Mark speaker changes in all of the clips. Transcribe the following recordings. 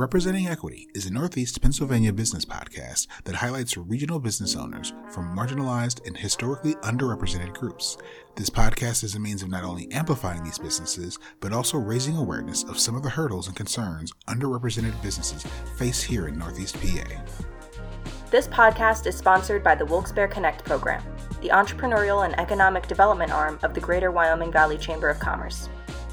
Speaker 1: Representing Equity is a Northeast Pennsylvania business podcast that highlights regional business owners from marginalized and historically underrepresented groups. This podcast is a means of not only amplifying these businesses, but also raising awareness of some of the hurdles and concerns underrepresented businesses face here in Northeast PA.
Speaker 2: This podcast is sponsored by the Wilkes-Barre Connect program, the entrepreneurial and economic development arm of the Greater Wyoming Valley Chamber of Commerce.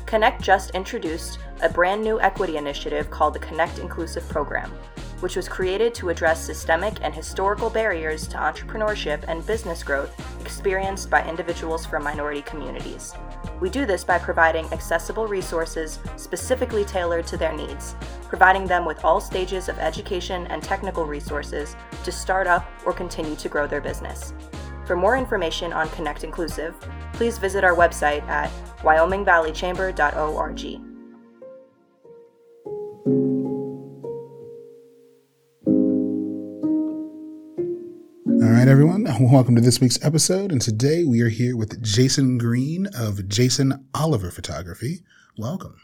Speaker 2: Connect just introduced a brand new equity initiative called the Connect Inclusive Program, which was created to address systemic and historical barriers to entrepreneurship and business growth experienced by individuals from minority communities. We do this by providing accessible resources specifically tailored to their needs, providing them with all stages of education and technical resources to start up or continue to grow their business. For more information on Connect Inclusive, please visit our website at wyomingvalleychamber.org.
Speaker 1: All right, everyone. Welcome to this week's episode. And today we are here with Jason Green of Jason Oliver Photography. Welcome.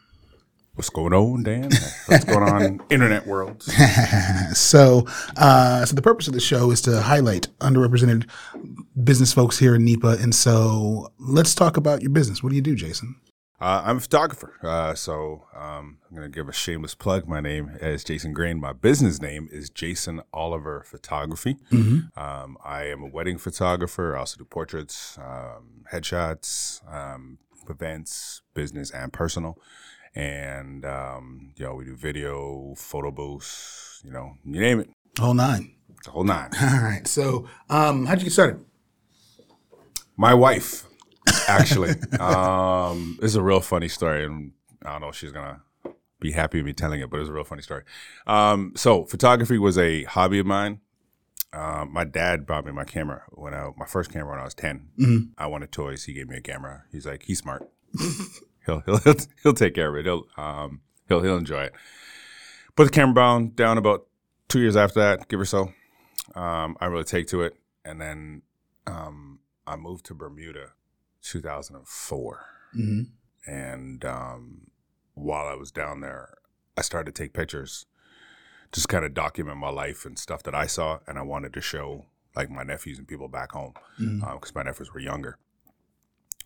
Speaker 3: What's going on, Dan? What's going on, internet world?
Speaker 1: so, uh, so the purpose of the show is to highlight underrepresented business folks here in NEPA. And so, let's talk about your business. What do you do, Jason?
Speaker 3: Uh, I'm a photographer. Uh, so, um, I'm going to give a shameless plug. My name is Jason Green. My business name is Jason Oliver Photography. Mm-hmm. Um, I am a wedding photographer. I also do portraits, um, headshots, um, events, business, and personal and um, you know we do video, photo booths, you know, you name it.
Speaker 1: Whole nine.
Speaker 3: The whole nine.
Speaker 1: All right. So, um, how'd you get started?
Speaker 3: My wife, actually. um, this is a real funny story, and I don't know if she's gonna be happy with me telling it, but it's a real funny story. Um, so, photography was a hobby of mine. Um, my dad bought me my camera when I my first camera when I was 10 mm-hmm. I wanted toys. He gave me a camera. He's like, he's smart. he'll he'll he'll, he'll take care of it. He'll um he'll he'll enjoy it. Put the camera down down about two years after that, give or so. Um, I really take to it, and then um, I moved to Bermuda, 2004, mm-hmm. and um, while I was down there, I started to take pictures, just kind of document my life and stuff that I saw, and I wanted to show like my nephews and people back home because mm-hmm. um, my nephews were younger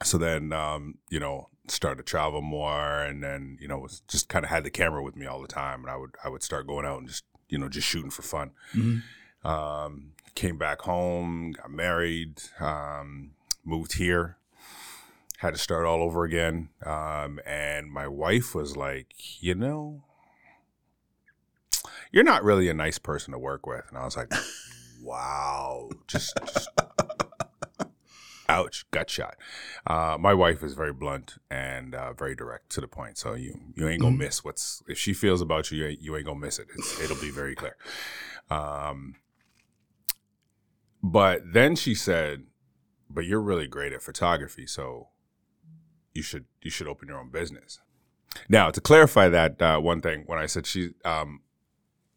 Speaker 3: so then um, you know started to travel more and then you know was just kind of had the camera with me all the time and i would i would start going out and just you know just shooting for fun. Mm-hmm. um, came back home got married um, moved here had to start all over again. Um, and my wife was like you know you're not really a nice person to work with. And i was like wow just, just ouch, gut shot. Uh, my wife is very blunt and uh, very direct to the point. So you you ain't gonna mm-hmm. miss what's if she feels about you, you ain't, you ain't gonna miss it. It's, it'll be very clear. Um, but then she said, "But you're really great at photography, so you should you should open your own business." Now, to clarify that uh, one thing, when I said she, um,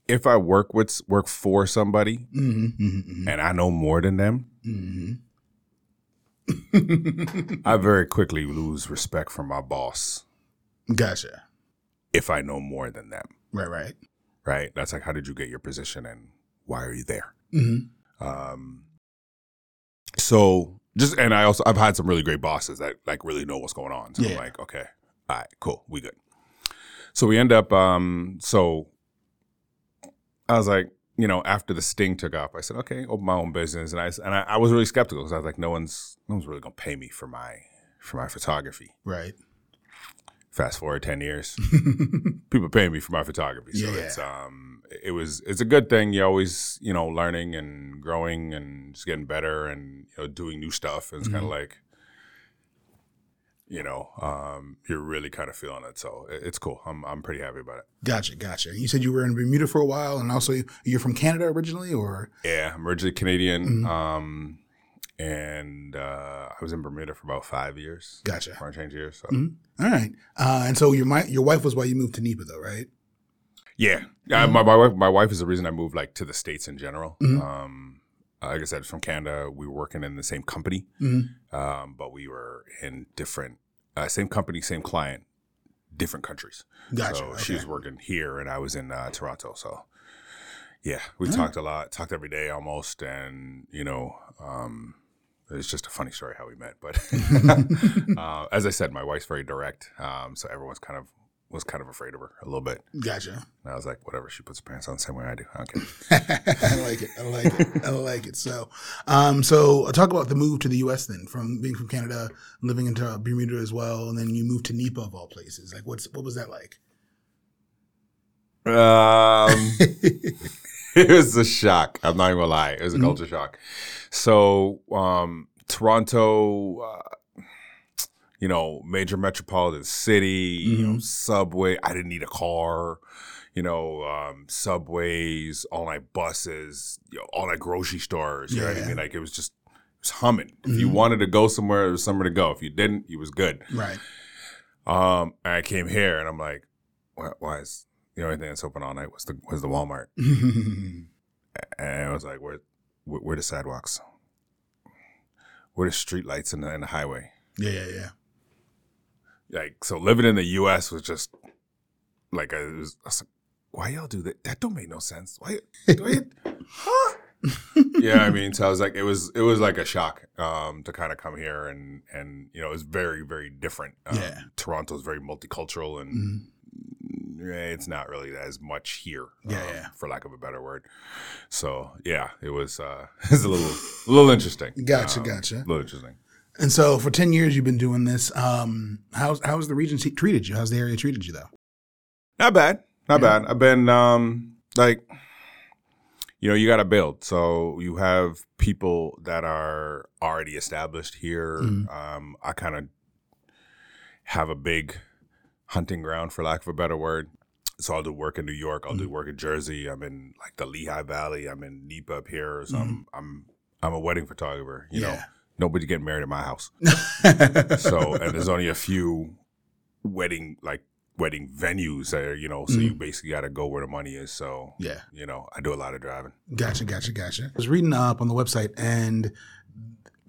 Speaker 3: if I work with work for somebody mm-hmm, mm-hmm, mm-hmm. and I know more than them, mm-hmm. I very quickly lose respect for my boss.
Speaker 1: Gotcha.
Speaker 3: If I know more than them.
Speaker 1: Right, right.
Speaker 3: Right? That's like, how did you get your position and why are you there? Mm-hmm. Um, so just, and I also, I've had some really great bosses that like really know what's going on. So yeah. I'm like, okay, all right, cool, we good. So we end up, um, so I was like, you know, after the sting took off, I said, okay, open my own business, and I and I, I was really skeptical because I was like, no one's no one's really gonna pay me for my for my photography.
Speaker 1: Right.
Speaker 3: Fast forward ten years, people pay me for my photography. So yeah. it's um it was it's a good thing. You always you know learning and growing and just getting better and you know doing new stuff. And it's mm-hmm. kind of like you know, um, you're really kind of feeling it. So it's cool. I'm I'm pretty happy about it.
Speaker 1: Gotcha, gotcha. You said you were in Bermuda for a while, and also you're from Canada originally, or
Speaker 3: yeah, I'm originally Canadian. Mm-hmm. Um, and uh, I was in Bermuda for about five years.
Speaker 1: Gotcha.
Speaker 3: Foreign change years. So.
Speaker 1: Mm-hmm. All right. Uh, and so your my, your wife was why you moved to NEPA, though, right?
Speaker 3: Yeah. Mm-hmm. my, my wife my wife is the reason I moved like to the states in general. Mm-hmm. Um, like I said, from Canada. We were working in the same company, mm-hmm. um, but we were in different, uh, same company, same client, different countries.
Speaker 1: Gotcha.
Speaker 3: So she was working here, and I was in uh, Toronto. So yeah, we talked a lot, talked every day almost, and you know, um, it's just a funny story how we met. But uh, as I said, my wife's very direct, um, so everyone's kind of was kind of afraid of her a little bit.
Speaker 1: Gotcha.
Speaker 3: And I was like, whatever, she puts her pants on the same way I do. I don't.
Speaker 1: I like it. I like it. I like it. So, um, so I'll talk about the move to the U.S. then, from being from Canada, living into Bermuda as well, and then you moved to NEPA of all places. Like, what's what was that like?
Speaker 3: Um, it was a shock. I'm not even gonna lie. It was a
Speaker 1: Mhm.
Speaker 3: culture shock. So, um, Toronto, uh, you know, major metropolitan city, you know,
Speaker 1: Mhm.
Speaker 3: subway. I didn't need a car. You know, um, subways, all night buses, you know, all night grocery stores. You know what I mean? Like it was just, it was humming. If you
Speaker 1: Mhm.
Speaker 3: wanted to go somewhere, there was somewhere to go. If you didn't, you was good.
Speaker 1: Right.
Speaker 3: Um, and I came here, and I'm like, why, why is the only thing that's open all night was the was the Walmart? And I was like, where, where, where the sidewalks? Where the street lights and the, in the highway?
Speaker 1: yeah, yeah, yeah.
Speaker 3: Like, so living in the U.S. was just like, I was, I was like, why y'all do that? That don't make no sense. Why? why huh? yeah, I mean, so I was like, it was, it was like a shock um, to kind of come here, and and you know, it was very, very different. Um,
Speaker 1: Yeah.
Speaker 3: Toronto's very multicultural, and
Speaker 1: Mhm.
Speaker 3: eh, it's not really as much here.
Speaker 1: Yeah,
Speaker 3: um,
Speaker 1: yeah.
Speaker 3: for lack of a better word. So yeah, it was, uh, it was a little, a little interesting.
Speaker 1: Gotcha,
Speaker 3: Um,
Speaker 1: gotcha.
Speaker 3: A little interesting.
Speaker 1: And so, for ten years, you've been doing this. Um, how's how's the region treated you? How's the area treated you, though?
Speaker 3: Not bad. Not
Speaker 1: Yeah.
Speaker 3: bad. I've been um like you know, you got to build. So you have people that are already established here.
Speaker 1: Mhm.
Speaker 3: Um I kind of have a big hunting ground for lack of a better word. So I'll do work in New York, I'll do work in Jersey. I'm in like the Lehigh Valley, I'm in NEPA up here. So I'm I'm I'm a wedding photographer, you know. Nobody getting married at my house. So and there's only a few wedding like wedding venues there, you know, so you basically got to go where the money is. So,
Speaker 1: yeah.
Speaker 3: you know, I do a lot of driving.
Speaker 1: Gotcha, gotcha, gotcha. I was reading up on the website, and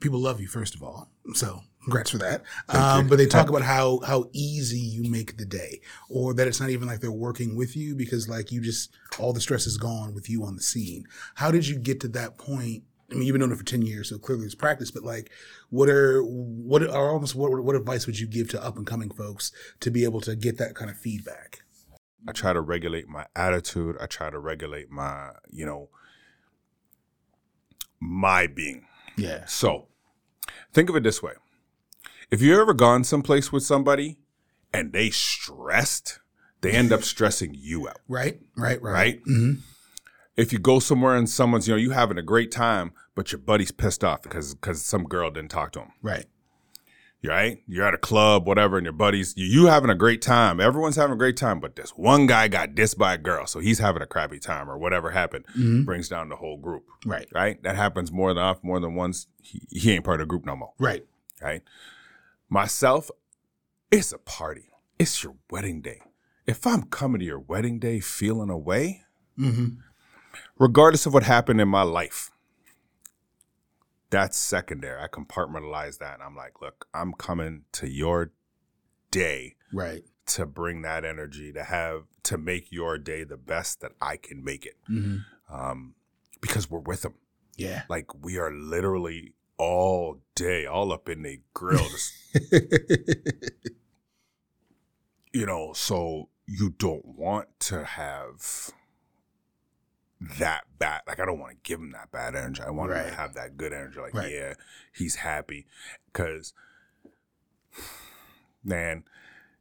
Speaker 1: people love you first of all. So congrats for that. Um, but they talk about how how easy you make the day, or that it's not even like they're working with you because like you just all the stress is gone with you on the scene. How did you get to that point? I mean, you've been doing it for ten years, so clearly it's practice. But like, what are what are almost what what advice would you give to up and coming folks to be able to get that kind of feedback?
Speaker 3: I try to regulate my attitude. I try to regulate my, you know, my being.
Speaker 1: Yeah,
Speaker 3: So, think of it this way. If you've ever gone someplace with somebody and they stressed, they end up stressing you out.
Speaker 1: right, right, right,
Speaker 3: Right?
Speaker 1: hmm
Speaker 3: if you go somewhere and someone's, you know, you having a great time, but your buddy's pissed off because because some girl didn't talk to him.
Speaker 1: right,
Speaker 3: right? You're at a club, whatever, and your buddies, you, you having a great time. Everyone's having a great time, but this one guy got dissed by a girl, so he's having a crappy time, or whatever happened,
Speaker 1: Mhm.
Speaker 3: brings down the whole group,
Speaker 1: right,
Speaker 3: right? That happens more than off, more than once. He, he ain't part of the group no more,
Speaker 1: right.
Speaker 3: right? Myself, it's a party. It's your wedding day. If I'm coming to your wedding day feeling away,
Speaker 1: Mm-hmm.
Speaker 3: Regardless of what happened in my life, that's secondary. I compartmentalize that, and I'm like, look, I'm coming to your day
Speaker 1: Right.
Speaker 3: to bring that energy to have to make your day the best that I can make it.
Speaker 1: Mm-hmm.
Speaker 3: Um, because we're with them.
Speaker 1: Yeah.
Speaker 3: Like we are literally all day, all up in the grill. Just, you know, so you don't want to have that bad. Like I don't want to give him that bad energy. I want him to have that good energy. Like,
Speaker 1: Right.
Speaker 3: yeah, he's happy. Cause man,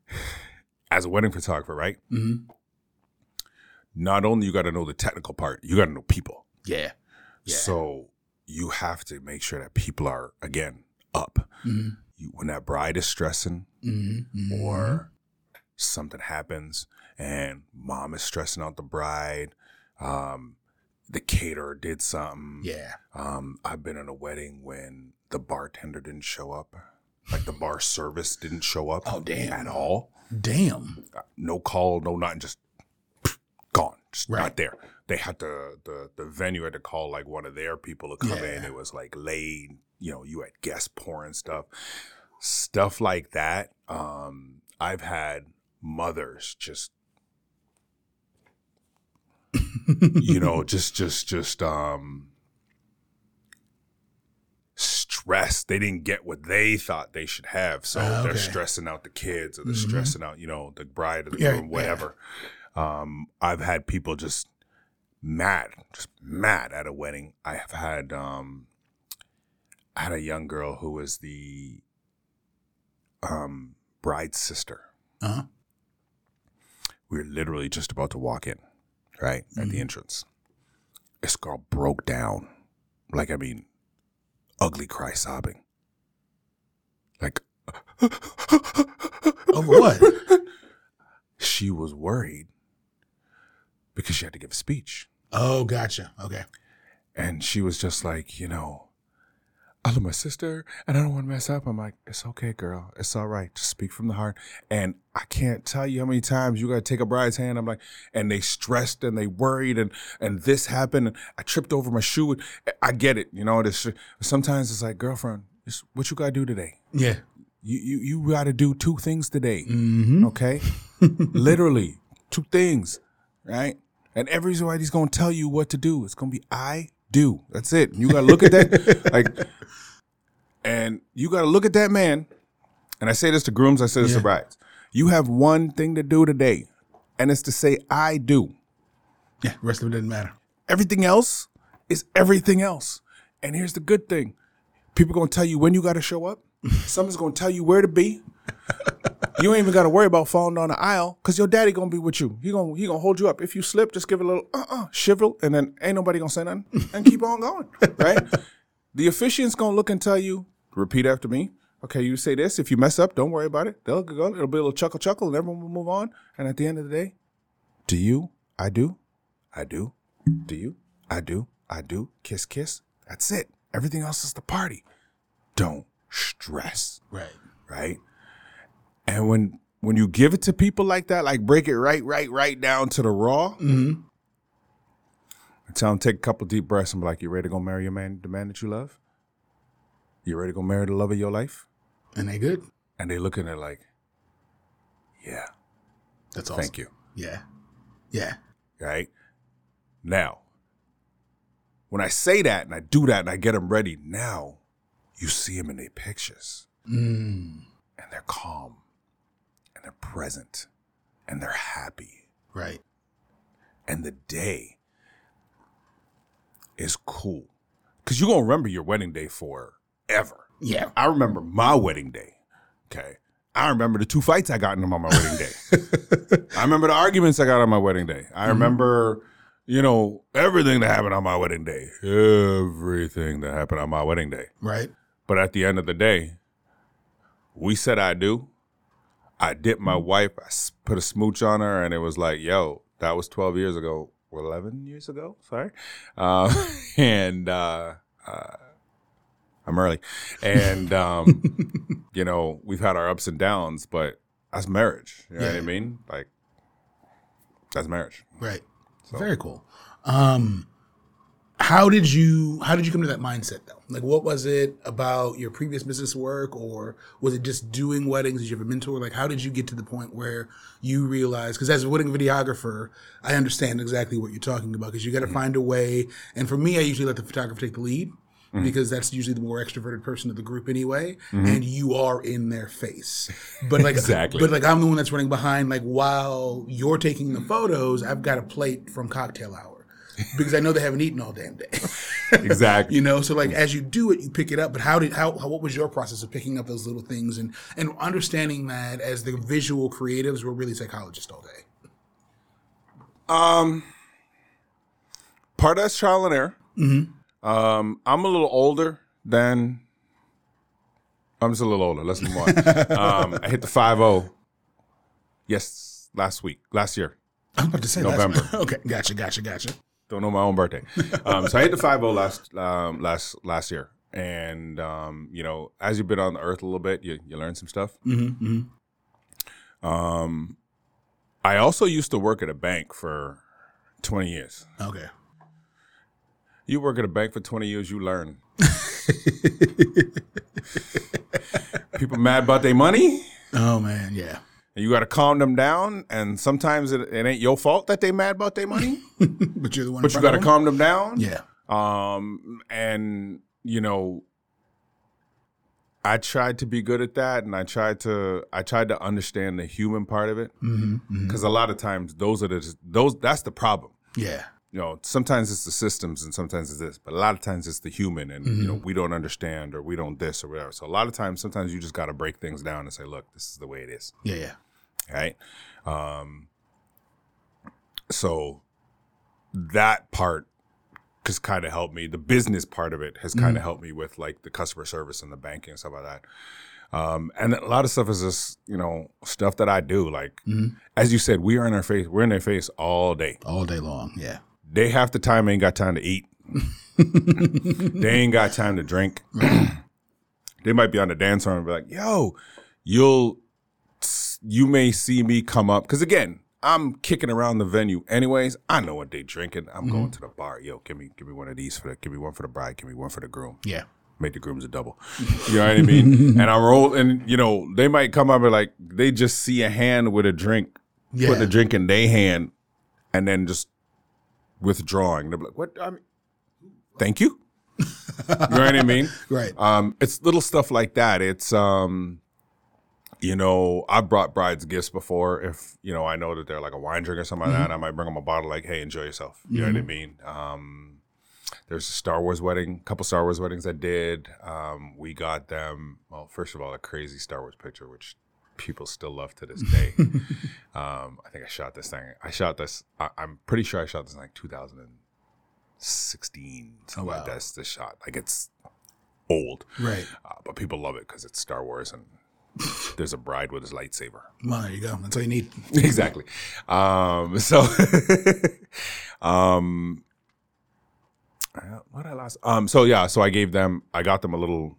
Speaker 3: as a wedding photographer, right?
Speaker 1: Mm-hmm.
Speaker 3: Not only you got to know the technical part, you got to know people.
Speaker 1: Yeah. Yeah.
Speaker 3: So you have to make sure that people are again up.
Speaker 1: hmm
Speaker 3: You, when that bride is stressing
Speaker 1: hmm
Speaker 3: or something happens and mom is stressing out the bride, um, the caterer did something.
Speaker 1: yeah.
Speaker 3: Um, I've been in a wedding when the bartender didn't show up, like the bar service didn't show up.
Speaker 1: Oh, damn.
Speaker 3: At all.
Speaker 1: Damn.
Speaker 3: no call, no nothing, just gone, just
Speaker 1: Right.
Speaker 3: not there. They had to the the venue had to call like one of their people to come in. It was like late, you know, you had guests pouring stuff, stuff like that. Um, I've had mothers just you know just just just um stressed they didn't get what they thought they should have. So
Speaker 1: Ah,
Speaker 3: they're stressing out the kids or they're
Speaker 1: Mhm.
Speaker 3: stressing out you know the bride or the
Speaker 1: Yeah,
Speaker 3: groom
Speaker 1: yeah.
Speaker 3: whatever. Um i've had people just mad just mad at a wedding. I have had um i had a young girl who was the um bride's sister.
Speaker 1: Uh-huh.
Speaker 3: we were literally just about to walk in, right at the mm-hmm. entrance. This girl broke down, like I mean, ugly cry sobbing, like
Speaker 1: Over what?
Speaker 3: she was worried because she had to give a speech,
Speaker 1: Oh, gotcha. Okay.
Speaker 3: and she was just like, you know, I love my sister, and I don't want to mess up. I'm like, it's okay, girl, it's all right. Just speak from the heart. And I can't tell you how many times you got to take a bride's hand. I'm like, and they stressed and they worried, and and this happened, and I tripped over my shoe. I get it, you know. This sometimes it's like, girlfriend, it's what you got to do today.
Speaker 1: Yeah.
Speaker 3: You you you got to do two things today.
Speaker 1: Mm-hmm.
Speaker 3: Okay, literally two things, right? And everybody's gonna tell you what to do. It's gonna be I do. That's it. You gotta look at that, like, and you gotta look at that man. And I say this to grooms. I say this
Speaker 1: Yeah.
Speaker 3: to brides. You have one thing to do today, and it's to say I do.
Speaker 1: Yeah. Rest of it doesn't matter.
Speaker 3: Everything else is everything else. And here's the good thing: people gonna tell you when you gotta show up. Someone's gonna tell you where to be. You ain't even gotta worry about falling down the aisle because your daddy gonna be with you. He gonna he gonna hold you up. If you slip, just give a little uh uh shiver, and then ain't nobody gonna say nothing and keep on going. Right? the officiant's gonna look and tell you. Repeat after me. Okay, you say this. If you mess up, don't worry about it. They'll go. It'll be a little chuckle chuckle, and everyone will move on. And at the end of the day, do you? I do. I do. Do you? I do. I do. Kiss, kiss. That's it. Everything else is the party. Don't stress,
Speaker 1: Right.
Speaker 3: right? And when when you give it to people like that, like break it right, right, right down to the raw,
Speaker 1: Mm-hmm.
Speaker 3: I tell them take a couple deep breaths and be like, "You ready to go marry your man, the man that you love? You ready to go marry the love of your life?"
Speaker 1: And they good.
Speaker 3: And they look at it like, "Yeah,
Speaker 1: That's awesome.
Speaker 3: thank you."
Speaker 1: Yeah. Yeah.
Speaker 3: right? Now, when I say that and I do that and I get them ready, now you see them in their pictures
Speaker 1: Mm.
Speaker 3: and they're calm and they're present and they're happy
Speaker 1: Right.
Speaker 3: and the day is cool because you're going to remember your wedding day forever.
Speaker 1: Yeah.
Speaker 3: I remember my wedding day. Okay. I remember the two fights I got in on my wedding day. I remember the arguments I got on my wedding day. I mm-hmm. remember, you know, everything that happened on my wedding day. Everything that happened on my wedding day.
Speaker 1: Right.
Speaker 3: But at the end of the day, we said I do. I dipped my wife, I put a smooch on her, and it was like, yo, that was 12 years ago, 11 years ago, sorry. Uh, and uh, uh, I'm early. And, um, you know, we've had our ups and downs, but that's marriage. You know what I mean? Like, that's marriage.
Speaker 1: Right. Very cool. Um, how did you how did you come to that mindset though? Like, what was it about your previous business work, or was it just doing weddings? Did you have a mentor? Like, how did you get to the point where you realized? Because as a wedding videographer, I understand exactly what you're talking about. Because you got to mm-hmm. find a way. And for me, I usually let the photographer take the lead. Mm-hmm. Because that's usually the more extroverted person of the group anyway, mm-hmm. and you are in their face. But like,
Speaker 3: Exactly.
Speaker 1: But like, I'm the one that's running behind. Like, while you're taking the photos, I've got a plate from cocktail hour because I know they haven't eaten all damn day.
Speaker 3: Exactly.
Speaker 1: you know, so like as you do it, you pick it up. But how did how, how what was your process of picking up those little things and and understanding that as the visual creatives, we're really psychologists all day.
Speaker 3: Um, part of that's trial and error. Um, I'm a little older than. I'm just a little older. Let's move on. um, I hit the five zero. Yes, last week, last year.
Speaker 1: I'm about to say
Speaker 3: November.
Speaker 1: okay, gotcha, gotcha, gotcha.
Speaker 3: Don't know my own birthday. Um, so I hit the five zero last um, last last year, and um, you know, as you've been on the earth a little bit, you you learn some stuff.
Speaker 1: Mm-hmm,
Speaker 3: Um, I also used to work at a bank for twenty years.
Speaker 1: Okay.
Speaker 3: You work at a bank for 20 years, you learn. People mad about their money,
Speaker 1: Oh man, yeah.
Speaker 3: You got to calm them down. And sometimes it, it ain't your fault that they mad about their money,
Speaker 1: but you're the one.
Speaker 3: but you got to calm them down.
Speaker 1: Yeah.
Speaker 3: Um, and you know, I tried to be good at that, and I tried to I tried to understand the human part of it
Speaker 1: Mm-hmm.
Speaker 3: because a lot of times those are the those that's the problem.
Speaker 1: Yeah.
Speaker 3: You know, sometimes it's the systems and sometimes it's this, but a lot of times it's the human, and you know we don't understand or we don't this or whatever. So a lot of times, sometimes you just got to break things down and say, look, this is the way it is
Speaker 1: Yeah. Yeah.
Speaker 3: Right? Um, so that part has kind of helped me. The business part of it has kind of helped me with like the customer service and the banking and stuff like that. Um, and a lot of stuff is just you know stuff that I do. Like as you said, we are in their face. We're in their face all day.
Speaker 1: All day long. Yeah.
Speaker 3: They half the time ain't got time to eat. they ain't got time to drink. they might be on the dance floor and be like, "Yo, you'll you may see me come up because again." I'm kicking around the venue anyways. I know what they drinking. I'm going to the bar. Yo, give me give me one of these for the give me one for the bride, give me one for the groom
Speaker 1: Yeah.
Speaker 3: make the grooms a double. You know what I mean? and I'm roll and you know, they might come up and like they just see a hand with a drink,
Speaker 1: Yeah.
Speaker 3: put the drink in their hand, and then just withdrawing. They're like, What I mean, thank you. you know what I mean?
Speaker 1: Right.
Speaker 3: Um, it's little stuff like that. It's um, you know, I've brought brides gifts before. If you know, I know that they're like a wine drink or something like that. I might bring them a bottle. Like, hey, enjoy yourself. You know what I mean? Um, there's a Star Wars wedding, a couple Star Wars weddings I did. Um, we got them. Well, first of all, a crazy Star Wars picture, which people still love to this day. um, I think I shot this thing. I shot this. I, I'm pretty sure I shot this in like 2016. Something
Speaker 1: wow.
Speaker 3: like that's the shot. Like it's old,
Speaker 1: Right.
Speaker 3: uh, but people love it because it's Star Wars and there's a bride with his lightsaber.
Speaker 1: Well, there you go. That's all you need.
Speaker 3: exactly. Um, so, um, uh, what I lost. Um, so yeah, so I gave them, I got them a little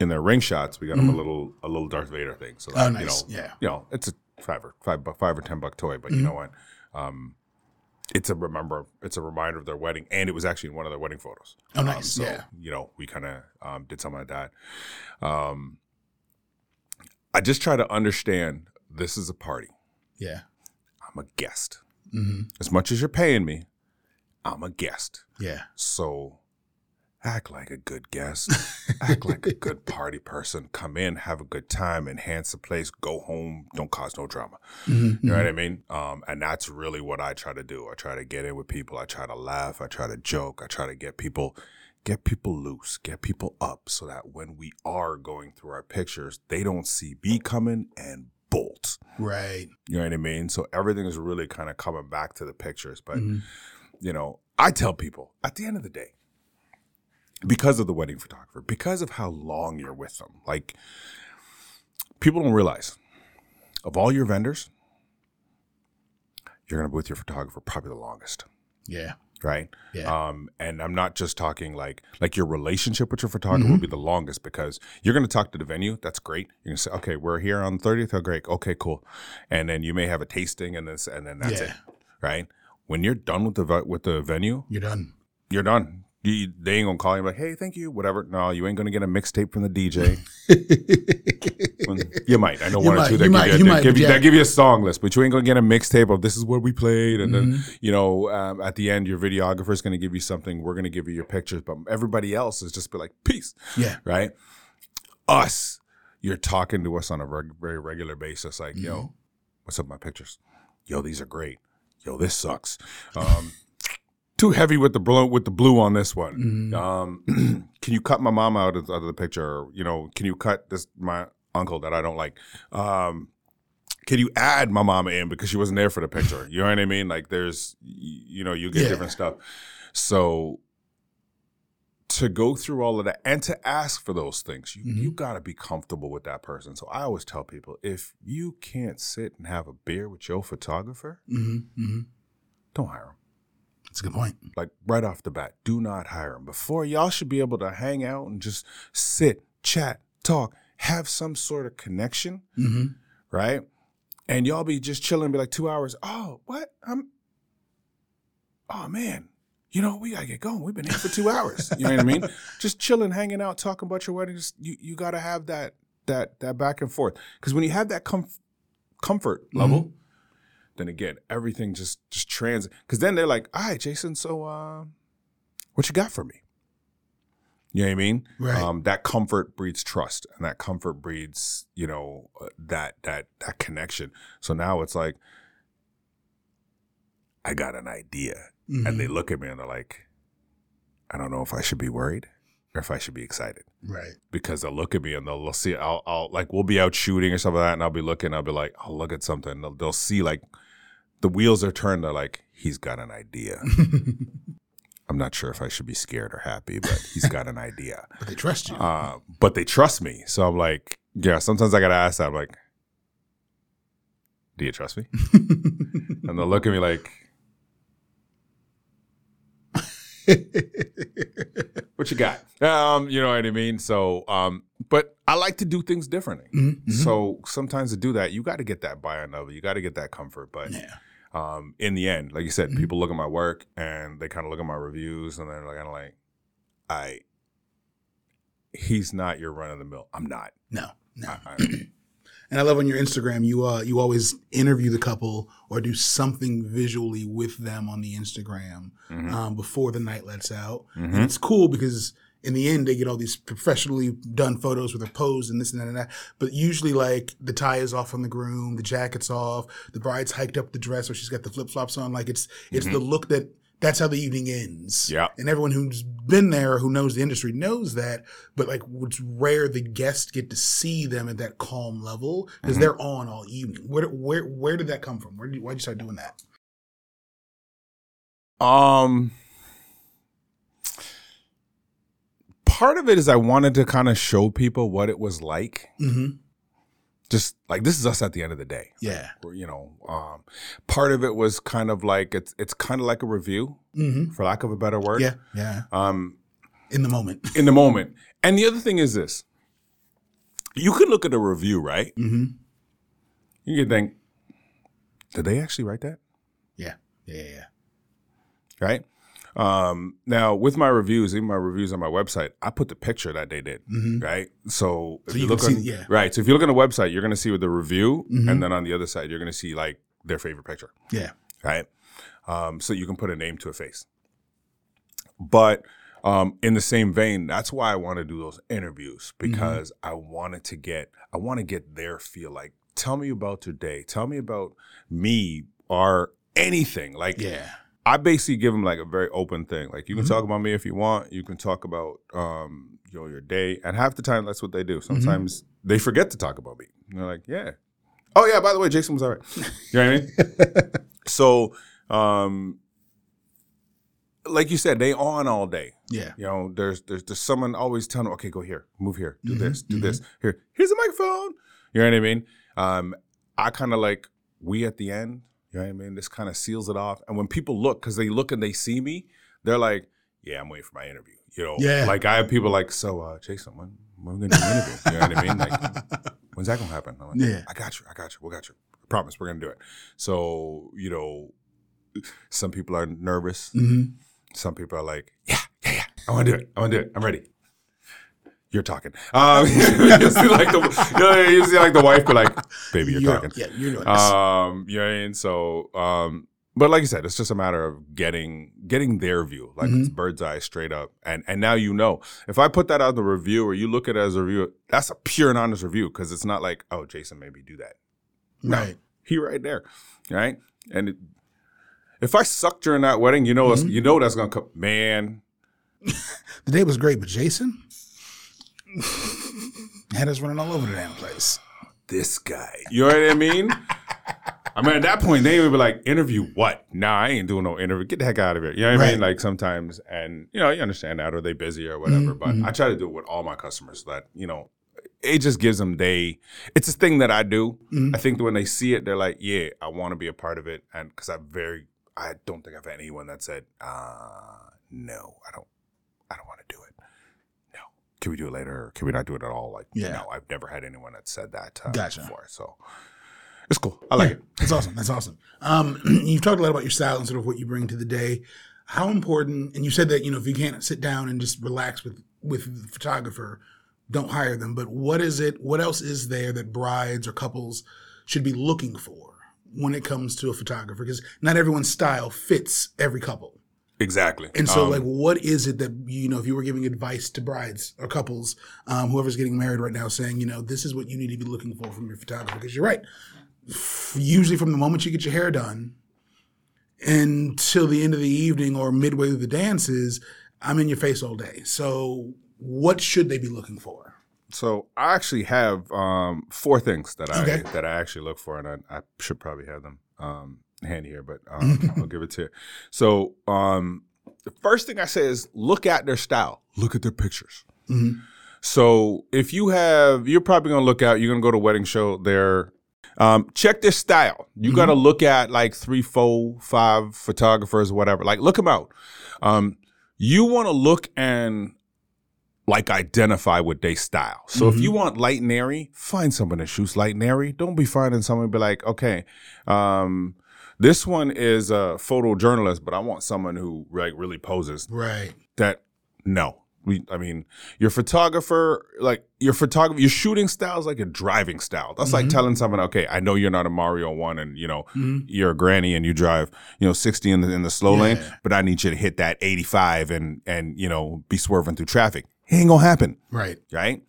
Speaker 3: in their ring shots. We got them a little, a little Darth Vader thing. So that,
Speaker 1: Oh, nice.
Speaker 3: you know,
Speaker 1: Yeah.
Speaker 3: you know, it's a five or five, bu- five or ten buck toy, but you know what? Um, it's a remember, it's a reminder of their wedding, and it was actually in one of their wedding photos.
Speaker 1: Oh,
Speaker 3: Um,
Speaker 1: nice.
Speaker 3: so,
Speaker 1: yeah.
Speaker 3: you know, we kind of um, did something like that. Um, I just try to understand this is a party.
Speaker 1: Yeah.
Speaker 3: I'm a guest.
Speaker 1: hmm
Speaker 3: As much as you're paying me, I'm a guest.
Speaker 1: Yeah.
Speaker 3: So act like a good guest. act like a good party person. Come in, have a good time, enhance the place, go home, don't cause no drama.
Speaker 1: Mhm.
Speaker 3: You know what I mean? Um, and that's really what I try to do. I try to get in with people. I try to laugh. I try to joke. I try to get people get people loose, get people up so that when we are going through our pictures, they don't see me coming and bolt.
Speaker 1: Right.
Speaker 3: You know what I mean? So everything is really kind of coming back to the pictures. But,
Speaker 1: Mhm.
Speaker 3: you know, I tell people at the end of the day, because of the wedding photographer, because of how long you're with them, like people don't realize of all your vendors, you're going to be with your photographer probably the longest.
Speaker 1: Yeah.
Speaker 3: Right.
Speaker 1: Yeah.
Speaker 3: Um, and I'm not just talking like like your relationship with your photographer will be the longest because you're going to talk to the venue. That's great. You're going to say, okay, we're here on the 30th. Oh, great. Okay, cool. And then you may have a tasting and this, and then that's
Speaker 1: Yeah.
Speaker 3: it. Right. When you're done with the with the venue,
Speaker 1: You're done.
Speaker 3: you're done. You, they ain't gonna call you like, hey, thank you, whatever. No, you ain't gonna get a mixtape from the DJ. Well, you might. I know
Speaker 1: You
Speaker 3: one
Speaker 1: might,
Speaker 3: or two that
Speaker 1: you
Speaker 3: give
Speaker 1: might,
Speaker 3: you,
Speaker 1: you
Speaker 3: that
Speaker 1: might,
Speaker 3: give you,
Speaker 1: yeah.
Speaker 3: give you a song list, but you ain't gonna get a mixtape of this is what we played, and
Speaker 1: Mm-hmm.
Speaker 3: then you know um, at the end your videographer is gonna give you something. We're gonna give you your pictures, but everybody else is just be like peace,
Speaker 1: Yeah.
Speaker 3: right? Us, you're talking to us on a reg- very regular basis, like yo,
Speaker 1: Mm-hmm.
Speaker 3: what's up my pictures? Yo, these are great. Yo, this sucks. Um, too heavy with the blue with the blue on this one.
Speaker 1: Mhm.
Speaker 3: Um, can you cut my mom out of, out of the picture? Or, you know, can you cut this my uncle that I don't like? Um, can you add my mama in because she wasn't there for the picture? You know what I mean? Like there's, you know, you get
Speaker 1: Yeah.
Speaker 3: different stuff. So to go through all of that and to ask for those things, you, you got to be comfortable with that person. So I always tell people if you can't sit and have a beer with your photographer,
Speaker 1: hmm hmm
Speaker 3: don't hire him
Speaker 1: That's a good point.
Speaker 3: like right off the bat, do not hire him. Before y'all should be able to hang out and just sit, chat, talk, have some sort of connection,
Speaker 1: hmm
Speaker 3: right? And y'all be just chilling, be like two hours. Oh, what? I'm. Oh man, you know we gotta get going. We've been here for two hours. You know what I mean? Just chilling, hanging out, talking about your wedding. Just you, you gotta have that that that back and forth because when you have that com- comfort level, then again, everything just just trans. Because then they're like, "All right, Jason, so uh, what you got for me?" You know what I mean?
Speaker 1: Right.
Speaker 3: Um, that comfort breeds trust, and that comfort breeds, you know, uh, that that that connection. So now it's like, I got an idea,
Speaker 1: Mm-hmm.
Speaker 3: and they look at me and they're like, I don't know if I should be worried or if I should be excited
Speaker 1: Right.
Speaker 3: because they'll look at me and they'll, they'll see I'll, I'll like we'll be out shooting or something like that and I'll be looking I'll be like I'll look at something they'll, they'll see like the wheels are turned they're like he's got an idea. I'm not sure if I should be scared or happy but he's got an idea.
Speaker 1: But they trust you.
Speaker 3: uh, but they trust me. So I'm like yeah sometimes I gotta ask that I'm like do you trust me? And they'll look at me like what you got? Um you know what i mean? So um but i like to do things differently.
Speaker 1: Mhm.
Speaker 3: so sometimes to do that you got to get that buy-in of it. You got to get that comfort but
Speaker 1: yeah.
Speaker 3: Um in the end like you said
Speaker 1: Mhm.
Speaker 3: people look at my work and they kind of look at my reviews and they're kind of like i he's not your run-of-the-mill i'm not
Speaker 1: No. No.
Speaker 3: I, I,
Speaker 1: And I love on your Instagram, you uh you always interview the couple or do something visually with them on the Instagram
Speaker 3: Mhm.
Speaker 1: um, before the night lets out.
Speaker 3: Mhm.
Speaker 1: And it's cool because in the end they get all these professionally done photos with a pose and this and that and that. But usually like the tie is off on the groom, the jacket's off, the bride's hiked up the dress or she's got the flip flops on. Like it's it's the look that that's how the evening ends.
Speaker 3: Mm-hmm. Yeah.
Speaker 1: And everyone who's been there, who knows the industry, knows that. But like, it's rare the guests get to see them at that calm level because
Speaker 3: Mm-hmm.
Speaker 1: they're on all evening. Where where where did that come from? Where did you, why'd you start doing that?
Speaker 3: Um, part of it is I wanted to kind of show people what it was like.
Speaker 1: Mm-hmm.
Speaker 3: Just like this is us at the end of the day.
Speaker 1: Yeah.
Speaker 3: Or, you know, um, part of it was kind of like it's it's kind of like a review,
Speaker 1: Mm-hmm.
Speaker 3: for lack of a better word.
Speaker 1: Yeah. Yeah.
Speaker 3: Um,
Speaker 1: In the moment.
Speaker 3: in the moment. And the other thing is this: you can look at a review, right?
Speaker 1: Mm-hmm.
Speaker 3: You can think, did they actually write that?
Speaker 1: Yeah. Yeah. Yeah.
Speaker 3: right? Um, now with my reviews, even my reviews on my website, I put the picture that they did,
Speaker 1: Mhm.
Speaker 3: right? So if
Speaker 1: So
Speaker 3: you,
Speaker 1: you
Speaker 3: look on,
Speaker 1: see- yeah.
Speaker 3: right. So if you look on the website, you're going to see with the review,
Speaker 1: Mhm.
Speaker 3: and then on the other side, you're going to see like their favorite picture,
Speaker 1: Yeah.
Speaker 3: right? Um, so you can put a name to a face. But um, in the same vein, that's why I want to do those interviews
Speaker 1: Mm-hmm.
Speaker 3: because I wanted to get, I want to get their feel. Like, tell me about your day. Tell me about me or anything. Like,
Speaker 1: Yeah.
Speaker 3: I basically give them like a very open thing. Like you can
Speaker 1: Mhm.
Speaker 3: talk about me if you want. You can talk about um, you know your day, and half the time that's what they do. Sometimes they forget to talk about me. And they're like, yeah, oh yeah. By the way, Jason was all right. you know what I mean? so, um, like you said, they on all day.
Speaker 1: Yeah.
Speaker 3: You know, there's there's there's someone always telling them, okay, go here, move here, do
Speaker 1: Mhm,
Speaker 3: this, do this. Here, here's a microphone. You know what I mean? Um, I kind of like we at the end. You know what I mean? This kind of seals it off. And when people look, because they look and they see me, they're like, yeah, I'm waiting for my interview. You know,
Speaker 1: Yeah.
Speaker 3: like I have people like, so uh, Jason, when when are we gonna do an interview? You know what I mean? Like, when's that gonna happen? I'm like,
Speaker 1: Yeah.
Speaker 3: I got you, I got you, we got you. I promise, we're gonna do it. So you know, some people are nervous.
Speaker 1: Mm-hmm.
Speaker 3: Some people are like, yeah, yeah, yeah. I want to do it. I want to do it. I'm ready. You're talking. Um, you see like the you, know, you see like the wife be like, baby, you're, talking.
Speaker 1: Yeah. You're doing this.
Speaker 3: Um, you know what I mean? So, um, but like I said, it's just a matter of getting getting their view, like
Speaker 1: Mm-hmm.
Speaker 3: it's bird's eye straight up. And and now you know. If I put that out in the review or you look at it as a review, that's a pure and honest review because it's not like, oh, Jason made me do that. no.
Speaker 1: right.
Speaker 3: He right there, right? And it, if I suck during that wedding, you know,
Speaker 1: Mm-hmm.
Speaker 3: you know that's gonna come. Man,
Speaker 1: The day was great, but Jason had us running all over the damn place.
Speaker 3: this guy. You know what I mean? I mean, at that point, they would be like, interview what? Nah, I ain't doing no interview. Get the heck out of here. You know what I mean? Like sometimes, and you know, you understand that, or they busy or whatever.
Speaker 1: Mm-hmm,
Speaker 3: But I try to do it with all my customers so that, you know, it just gives them they, it's a thing that I do.
Speaker 1: Mhm.
Speaker 3: I think when they see it, they're like, yeah, I want to be a part of it. And because I very, I don't think I've had anyone that said, uh, no, I don't, I don't want to do it. Can we do it later? Or can we not do it at all? Like,
Speaker 1: Yeah.
Speaker 3: no, I've never had anyone that said that uh,
Speaker 1: Gotcha.
Speaker 3: before. So it's cool. I like
Speaker 1: Yeah,
Speaker 3: it.
Speaker 1: That's awesome. That's awesome. Um, you've talked a lot about your style and sort of what you bring to the day. How important? And you said that you know if you can't sit down and just relax with with the photographer, don't hire them. But what is it? What else is there that brides or couples should be looking for when it comes to a photographer? Because not everyone's style fits every couple.
Speaker 3: Exactly.
Speaker 1: And so,
Speaker 3: Um,
Speaker 1: like, what is it that you know? If you were giving advice to brides or couples, um, whoever's getting married right now, saying, you know, this is what you need to be looking for from your photographer, because you're right. Usually, from the moment you get your hair done until the end of the evening or midway through the dances, I'm in your face all day. So, what should they be looking for?
Speaker 3: So I actually have um, four things that I
Speaker 1: Okay.
Speaker 3: that I actually look for, and I, I should probably have them um, handy here, but um, I'll give it to you. So um, the first thing I say is look at their style, look at their pictures.
Speaker 1: Mhm.
Speaker 3: So if you have, you're probably gonna look out. You're gonna go to a wedding show. There, um, check their style. You got to look at like three, four, five photographers, whatever. Like look them out. Um, you want to look and like identify with their style. So if you want light and airy, find someone that shoots light and airy. Don't be finding someone be like, okay, um, this one is a photojournalist, but I want someone who like really poses.
Speaker 1: Right.
Speaker 3: That no. We, I mean, your photographer, like your photography, your shooting style is like a driving style. That's like mm-hmm. telling someone, okay, I know you're not a Mario one, and you know mm-hmm. you're a granny and you drive, you know, 60 in the in the slow lane, but I need you to hit that 85 and and you know be swerving through traffic. It ain't gonna happen
Speaker 1: Right.
Speaker 3: right?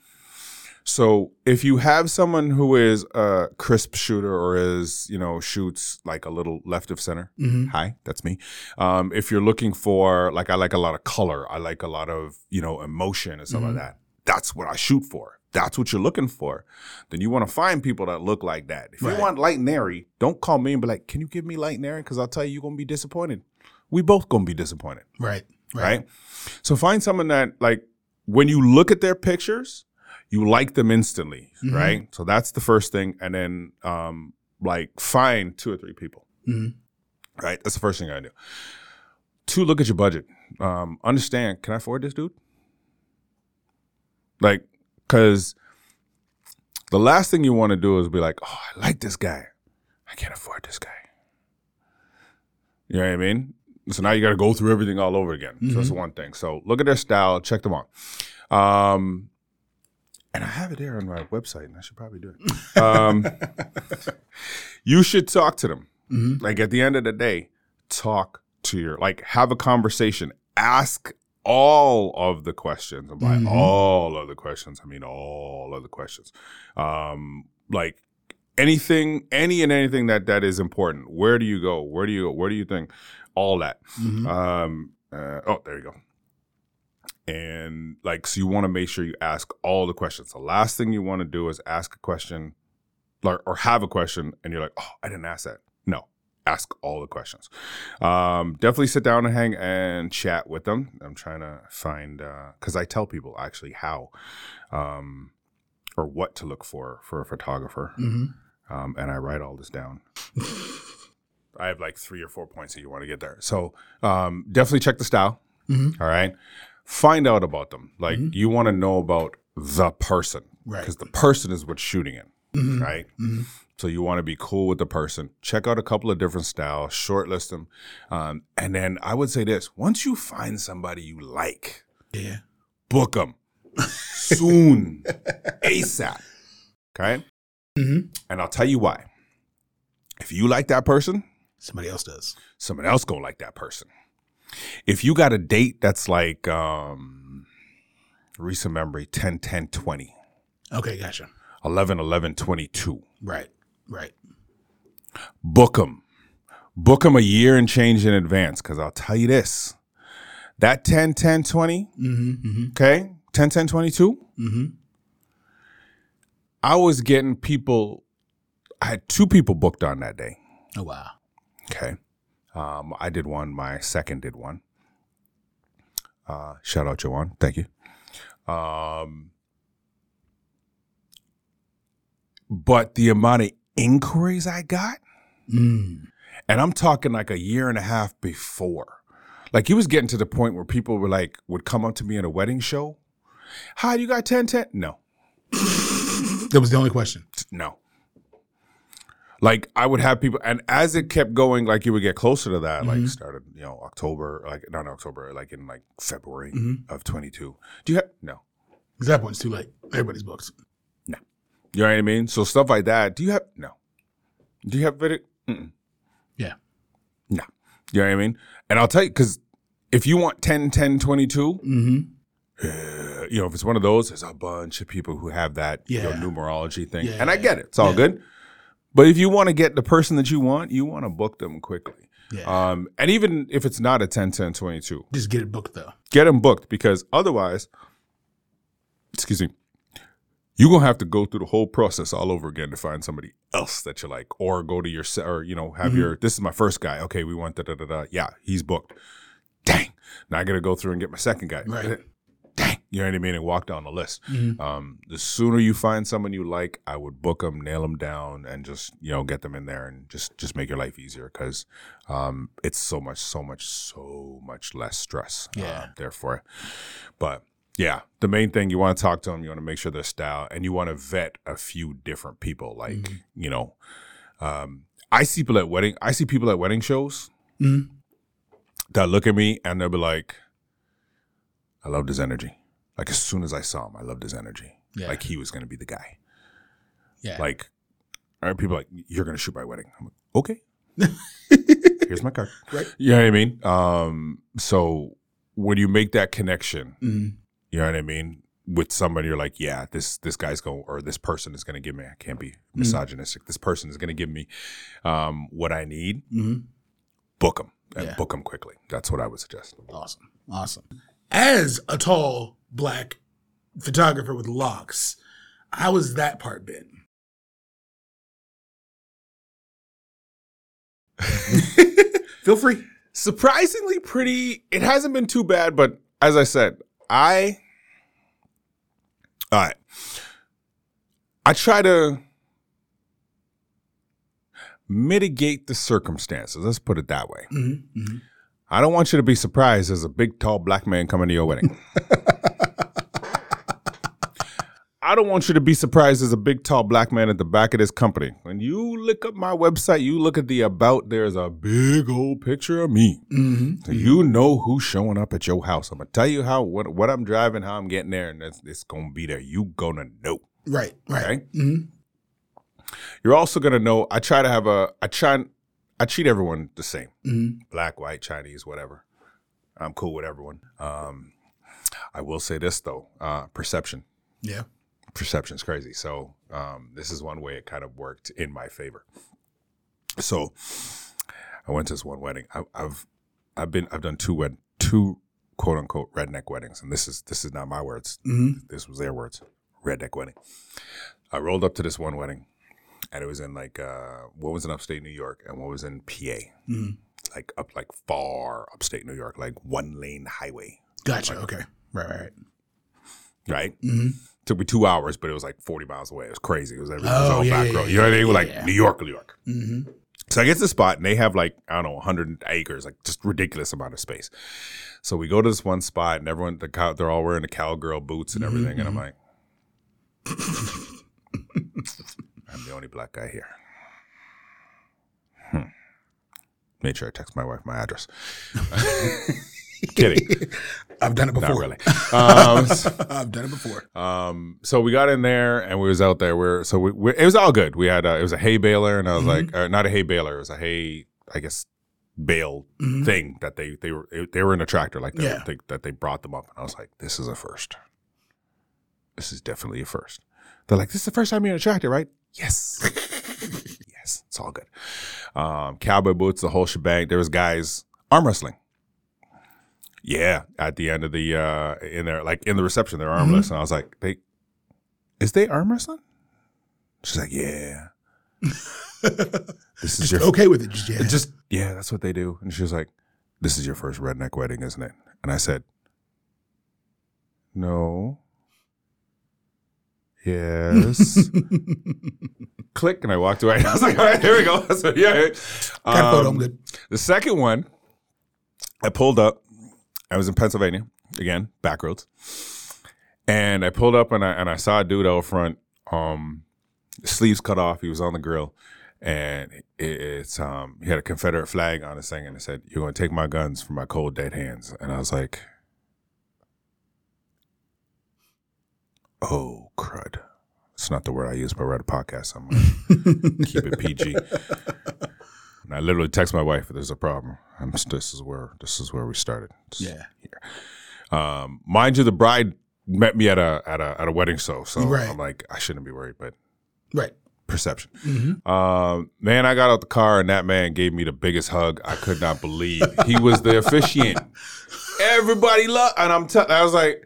Speaker 3: So if you have someone who is a crisp shooter or is you know shoots like a little left of center, hi, that's me. Um, if you're looking for like I like a lot of color, I like a lot of you know emotion and stuff like that. That's what I shoot for. That's what you're looking for. Then you want to find people that look like that. If
Speaker 1: Right.
Speaker 3: you want light and airy, don't call me and be like, "Can you give me light and airy?" Because I'll tell you, you're gonna be disappointed. We both gonna be disappointed
Speaker 1: Right.
Speaker 3: right? So find someone that like when you look at their pictures, you like them instantly, right? So that's the first thing, and then um, like find two or three people,
Speaker 1: Mhm.
Speaker 3: right? That's the first thing I do. Two, look at your budget. Um, understand, can I afford this dude? Like, because the last thing you want to do is be like, oh, I like this guy. I can't afford this guy. You know what I mean? So now you got to go through everything all over again. So that's one thing. So look at their style, check them out. Um, and I have it there on my website, and I should probably do it. Um, you should talk to them. Like at the end of the day, talk to your like have a conversation. Ask all of the questions. And by all of the questions, I mean all of the questions. Um, like anything, any and anything that that is important. Where do you go? Where do you go? Where do you think? All that. Um, uh, oh, there you go. And like, so you want to make sure you ask all the questions. The last thing you want to do is ask a question, like, or have a question, and you're like, oh, I didn't ask that. No, ask all the questions. Um, definitely sit down and hang and chat with them. I'm trying to find because I tell people actually how um, or what to look for for a photographer, um, and I write all this down. I have like three or four points that you want to get there. So um, definitely check the style. All right. Find out about them. Like you want to know about the person.
Speaker 1: Right.
Speaker 3: Because the person is what's shooting it. Right. So you want to be cool with the person. Check out a couple of different styles, shortlist them. Um, and then I would say this once you find somebody you like,
Speaker 1: Yeah.
Speaker 3: book them soon, ASAP. Okay.
Speaker 1: Mhm.
Speaker 3: And I'll tell you why. If you like that person,
Speaker 1: Somebody else does.
Speaker 3: someone else gonna like that person. If you got a date that's like um recent memory 10 10 20
Speaker 1: Okay, gotcha.
Speaker 3: 11 11 22
Speaker 1: Right. Right.
Speaker 3: book them book them a year and change in advance because i'll tell you this that 10 10 20
Speaker 1: Mm-hmm.
Speaker 3: okay 10 10 22
Speaker 1: Mm-hmm.
Speaker 3: i was getting people i had two people booked on that day
Speaker 1: Oh wow.
Speaker 3: Okay. Um, I did one. My second did one. Uh, shout out Joanne. Thank you. Um, but the amount of inquiries I got,
Speaker 1: Mm.
Speaker 3: and I'm talking like a year and a half before, like he was getting to the point where people were like, would come up to me in a wedding show. Hi, you got 10 10? No,
Speaker 1: That was the only question.
Speaker 3: no. Like I would have people, and as it kept going, like you would get closer to that. Like started, you know, October, like not October, like in like February of twenty two. Do you have no?
Speaker 1: Because that point's too late. Everybody's booked. No.
Speaker 3: You know what I mean? So stuff like that. Do you have no? Do you have video? Mm-mm.
Speaker 1: Yeah.
Speaker 3: No. You know what I mean? And I'll tell you, because if you want 10, 10, 22,
Speaker 1: Mm-hmm.
Speaker 3: uh, you know, if it's one of those, there's a bunch of people who have that you know, numerology thing.
Speaker 1: Yeah,
Speaker 3: and I
Speaker 1: yeah,
Speaker 3: get it. It's all
Speaker 1: yeah.
Speaker 3: good. But if you want to get the person that you want, you want to book them quickly.
Speaker 1: Yeah.
Speaker 3: Um, and even if it's not a 10, 10, 22,
Speaker 1: Just get it booked though.
Speaker 3: get them booked because otherwise, excuse me, you're gonna have to go through the whole process all over again to find somebody else that you like, or go to your or you know have your this is my first guy. Okay, we want da da da da. Yeah, he's booked. Dang, now I gotta go through and get my second guy.
Speaker 1: Right.
Speaker 3: Dang, you know what I mean, and walk down the list.
Speaker 1: Mhm.
Speaker 3: Um, the sooner you find someone you like, I would book them, nail them down, and just you know get them in there and just just make your life easier because um, it's so much, so much, so much less stress.
Speaker 1: Yeah.
Speaker 3: uh, therefore, but yeah, the main thing you want to talk to them, you want to make sure their style, and you want to vet a few different people. Like
Speaker 1: Mhm.
Speaker 3: you know, um, I see people at wedding, I see people at wedding shows
Speaker 1: Mhm.
Speaker 3: that look at me and they'll be like, "I loved his energy." Like as soon as I saw him, I loved his energy.
Speaker 1: Yeah.
Speaker 3: Like he was going to be the guy.
Speaker 1: Yeah.
Speaker 3: Like, are people like, "You're going to shoot my wedding?" I'm like, "Okay." Here's my card.
Speaker 1: Right.
Speaker 3: You know what I mean? Um, so when you make that connection,
Speaker 1: Mhm.
Speaker 3: you know what I mean, with somebody, you're like, yeah, this this guy's going, or this person is going to give me. I can't be misogynistic. This person is going to give me um, what I need.
Speaker 1: Mhm.
Speaker 3: Book them and
Speaker 1: Yeah.
Speaker 3: book them quickly. That's what I would suggest.
Speaker 1: Awesome. Awesome. As a tall black photographer with locks, how has that part been? Feel free.
Speaker 3: Surprisingly, pretty. It hasn't been too bad, but as I said, I. All right. I try to mitigate the circumstances. Let's put it that way.
Speaker 1: Mm-hmm. Mm-hmm.
Speaker 3: I don't want you to be surprised as a big, tall black man coming to your wedding. I don't want you to be surprised as a big, tall black man at the back of this company. When you look up my website, you look at the about, there's a big old picture of me.
Speaker 1: Mm-hmm.
Speaker 3: So you know who's showing up at your house. I'm gonna tell you how what what I'm driving, how I'm getting there, and it's, it's gonna be there. You gonna know.
Speaker 1: Right. Right.
Speaker 3: Okay.
Speaker 1: Mm-hmm.
Speaker 3: You're also gonna know. I try to have a. I try. I treat everyone the same.
Speaker 1: Mm-hmm.
Speaker 3: Black, white, Chinese, whatever. I'm cool with everyone. Um, I will say this though. Uh, perception.
Speaker 1: Yeah.
Speaker 3: Perception's crazy. So um, this is one way it kind of worked in my favor. So I went to this one wedding. I, I've I've been I've done two wed two quote unquote redneck weddings, and this is this is not my words.
Speaker 1: Mm-hmm.
Speaker 3: This was their words. Redneck wedding. I rolled up to this one wedding, and it was in like uh, what was in upstate New York, and what was in PA,
Speaker 1: Mhm.
Speaker 3: like up like far upstate New York, like one lane highway,
Speaker 1: Gotcha. Okay. Right. Right. Right.
Speaker 3: right?
Speaker 1: Mm-hmm.
Speaker 3: Took me two hours, but it was like forty miles away. It was crazy. It was everything. it was
Speaker 1: Oh,
Speaker 3: all
Speaker 1: yeah,
Speaker 3: back
Speaker 1: yeah,
Speaker 3: road. You know what I mean? like
Speaker 1: yeah.
Speaker 3: New York, New York.
Speaker 1: Mm-hmm.
Speaker 3: So I get to the spot and they have like, I don't know, 100 acres, like just ridiculous amount of space. So we go to this one spot and everyone, the cow, they're all wearing the cowgirl boots and everything. And I'm like, I'm the only black guy here. Hmm. Made sure I text my wife my address. Kidding.
Speaker 1: I've done it before.
Speaker 3: Not really. Um,
Speaker 1: I've done it before.
Speaker 3: Um, so we got in there and we was out there. We're so we, we it was all good. We had a, it was a hay baler and I was like, uh, not a hay baler, it was a hay, I guess, bale
Speaker 1: Mhm.
Speaker 3: thing that they they were they were in a tractor like that.
Speaker 1: Yeah.
Speaker 3: They, that they brought them up and I was like, this is a first. This is definitely a first. They're like, this is the first time you're in a tractor, right? Yes. yes, it's all good. Um, cowboy boots, the whole shebang. There was guys arm wrestling. Yeah, at the end of the uh in there, like in the reception, they're arm
Speaker 1: Mhm.
Speaker 3: wrestling. I was like, they is they arm wrestling? She's like, yeah. This is
Speaker 1: Just
Speaker 3: your
Speaker 1: okay with it. Just yeah.
Speaker 3: just yeah, that's what they do. And she was like, "This is your first redneck wedding, isn't it?" And I said, "No." Yes. Click, and I walked away. I was like, "All right, here we go." So yeah.
Speaker 1: Got a photo. I'm
Speaker 3: Um,
Speaker 1: good.
Speaker 3: the second one, I pulled up. I was in Pennsylvania again, back roads, and I pulled up and I and I saw a dude out front, um, sleeves cut off. He was on the grill, and it, it's um he had a Confederate flag on his thing, and it said, "You're going to take my guns from my cold dead hands." And I was like, "Oh crud!" It's not the word I use, but we're at a podcast. I'm gonna keep it PG. And I literally text my wife, "There's a problem. I'm, this is where this is where we started." It's
Speaker 1: Yeah.
Speaker 3: Um, mind you, the bride met me at a at a at a wedding show, so
Speaker 1: Right.
Speaker 3: I'm like, I shouldn't be worried, but
Speaker 1: Right.
Speaker 3: perception.
Speaker 1: Mm-hmm.
Speaker 3: Um, man, I got out the car and that man gave me the biggest hug. I could not believe he was the officiant. Everybody loved, and I'm telling. I was like,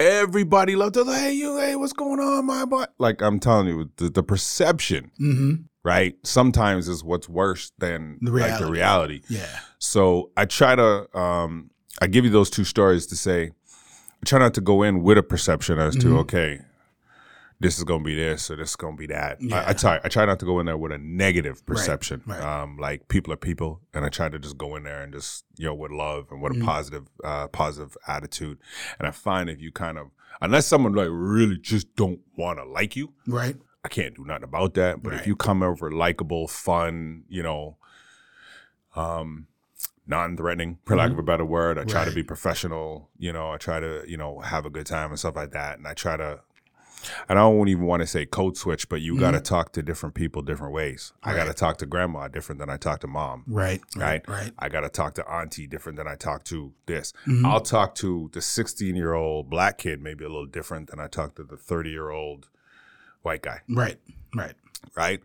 Speaker 3: everybody loved. They're hey, you, hey, what's going on, my boy? Like I'm telling you, the, the perception,
Speaker 1: Mm-hmm.
Speaker 3: right? Sometimes is what's worse than
Speaker 1: The
Speaker 3: like the
Speaker 1: reality.
Speaker 3: reality.
Speaker 1: Yeah.
Speaker 3: So I try to, um, I give you those two stories to say, I try not to go in with a perception as to,
Speaker 1: Mhm.
Speaker 3: okay, this is gonna be this or this is gonna be that.
Speaker 1: Yeah.
Speaker 3: I, I try, I try not to go in there with a negative perception.
Speaker 1: right.
Speaker 3: Um, like people are people, and I try to just go in there and just you know with love and with
Speaker 1: Mhm.
Speaker 3: a positive, uh, positive attitude. And I find if you kind of, unless someone like really just don't want to like you,
Speaker 1: Right.
Speaker 3: I can't do nothing about that. But
Speaker 1: Right.
Speaker 3: if you come over likable, fun, you know, um, non-threatening, for lack of a better word, I try to
Speaker 1: Mm-hmm.
Speaker 3: Be professional. You know, I try to you know have a good time and stuff like that. And I try to. I don't even want to say code switch, but you got to talk to different people different ways. I got to
Speaker 1: Mm-hmm.
Speaker 3: Talk to grandma different than I talk to mom.
Speaker 1: Right.
Speaker 3: Right.
Speaker 1: Right.
Speaker 3: I got to talk to auntie different than I talk to this.
Speaker 1: Mhm.
Speaker 3: I'll talk to the 16 year old black kid maybe a little different than I talk to the 30 year old white guy
Speaker 1: Right. Right.
Speaker 3: right?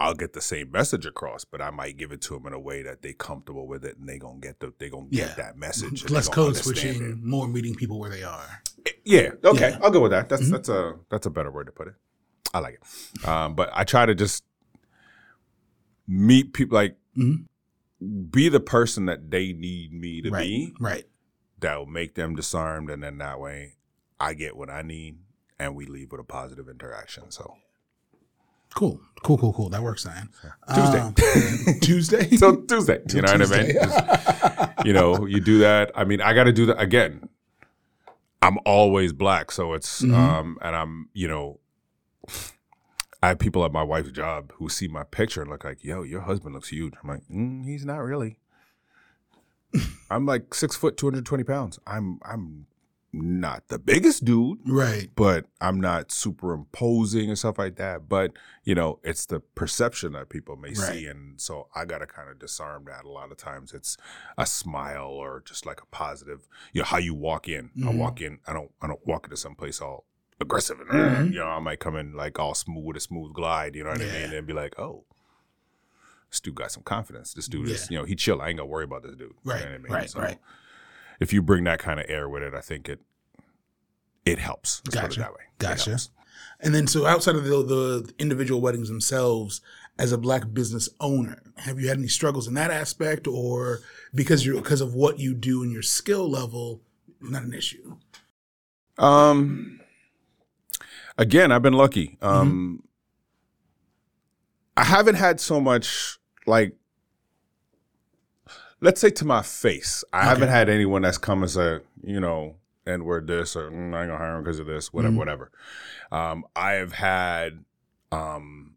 Speaker 3: I'll get the same message across, but I might give it to them in a way that they comfortable with it and they gonna get the they gonna
Speaker 1: Yeah.
Speaker 3: get that message.
Speaker 1: Less code switching, more meeting people where they are.
Speaker 3: Yeah, okay,
Speaker 1: Yeah.
Speaker 3: I'll go with that. That's
Speaker 1: Mhm.
Speaker 3: that's a that's a better word to put it. I like it. Um, but I try to just meet people like
Speaker 1: Mhm.
Speaker 3: be the person that they need me to
Speaker 1: right.
Speaker 3: be
Speaker 1: Right.
Speaker 3: that will make them disarmed and then that way I get what I need and we leave with a positive interaction. So
Speaker 1: Cool. Cool. Cool. Cool. That works, then.
Speaker 3: Tuesday.
Speaker 1: Um, Tuesday.
Speaker 3: so Tuesday, you know what I mean? Just- you know, you do that. I mean, I got to do that again. I'm always black, so it's
Speaker 1: Mhm.
Speaker 3: um, and I'm you know, I have people at my wife's job who see my picture and look like, "Yo, your husband looks huge." I'm like, mm, "He's not really." I'm like six foot, two hundred twenty pounds. I'm I'm not the biggest dude,
Speaker 1: right.
Speaker 3: but I'm not super imposing and stuff like that. But you know, it's the perception that people may see, and so I got to kind of disarm that. A lot of times, it's a smile or just like a positive. You know, how you walk in. I
Speaker 1: Mhm.
Speaker 3: walk in. I don't. I don't walk into some place all aggressive and
Speaker 1: Mhm.
Speaker 3: you know. I might come in like all smooth with a smooth glide. You know what I mean? And be like, oh. This dude got some confidence. This dude is, you know, he chill. I ain't gonna worry about this dude. You know
Speaker 1: Right,
Speaker 3: what I mean?
Speaker 1: right, right.
Speaker 3: If you bring that kind of air with it, I think it it helps. Let's
Speaker 1: Gotcha.
Speaker 3: it that way.
Speaker 1: Gotcha. And then, so outside of the, the individual weddings themselves, as a black business owner, have you had any struggles in that aspect, or because you're because of what you do and your skill level, not an issue?
Speaker 3: Um, again, I've been lucky. Um, I haven't had so much like, let's say to my face. I
Speaker 1: Okay.
Speaker 3: haven't had anyone that's come and said, you know, and we're this or mm, I ain't gonna hire him because of this, whatever,
Speaker 1: Mhm.
Speaker 3: whatever. Um, I have had um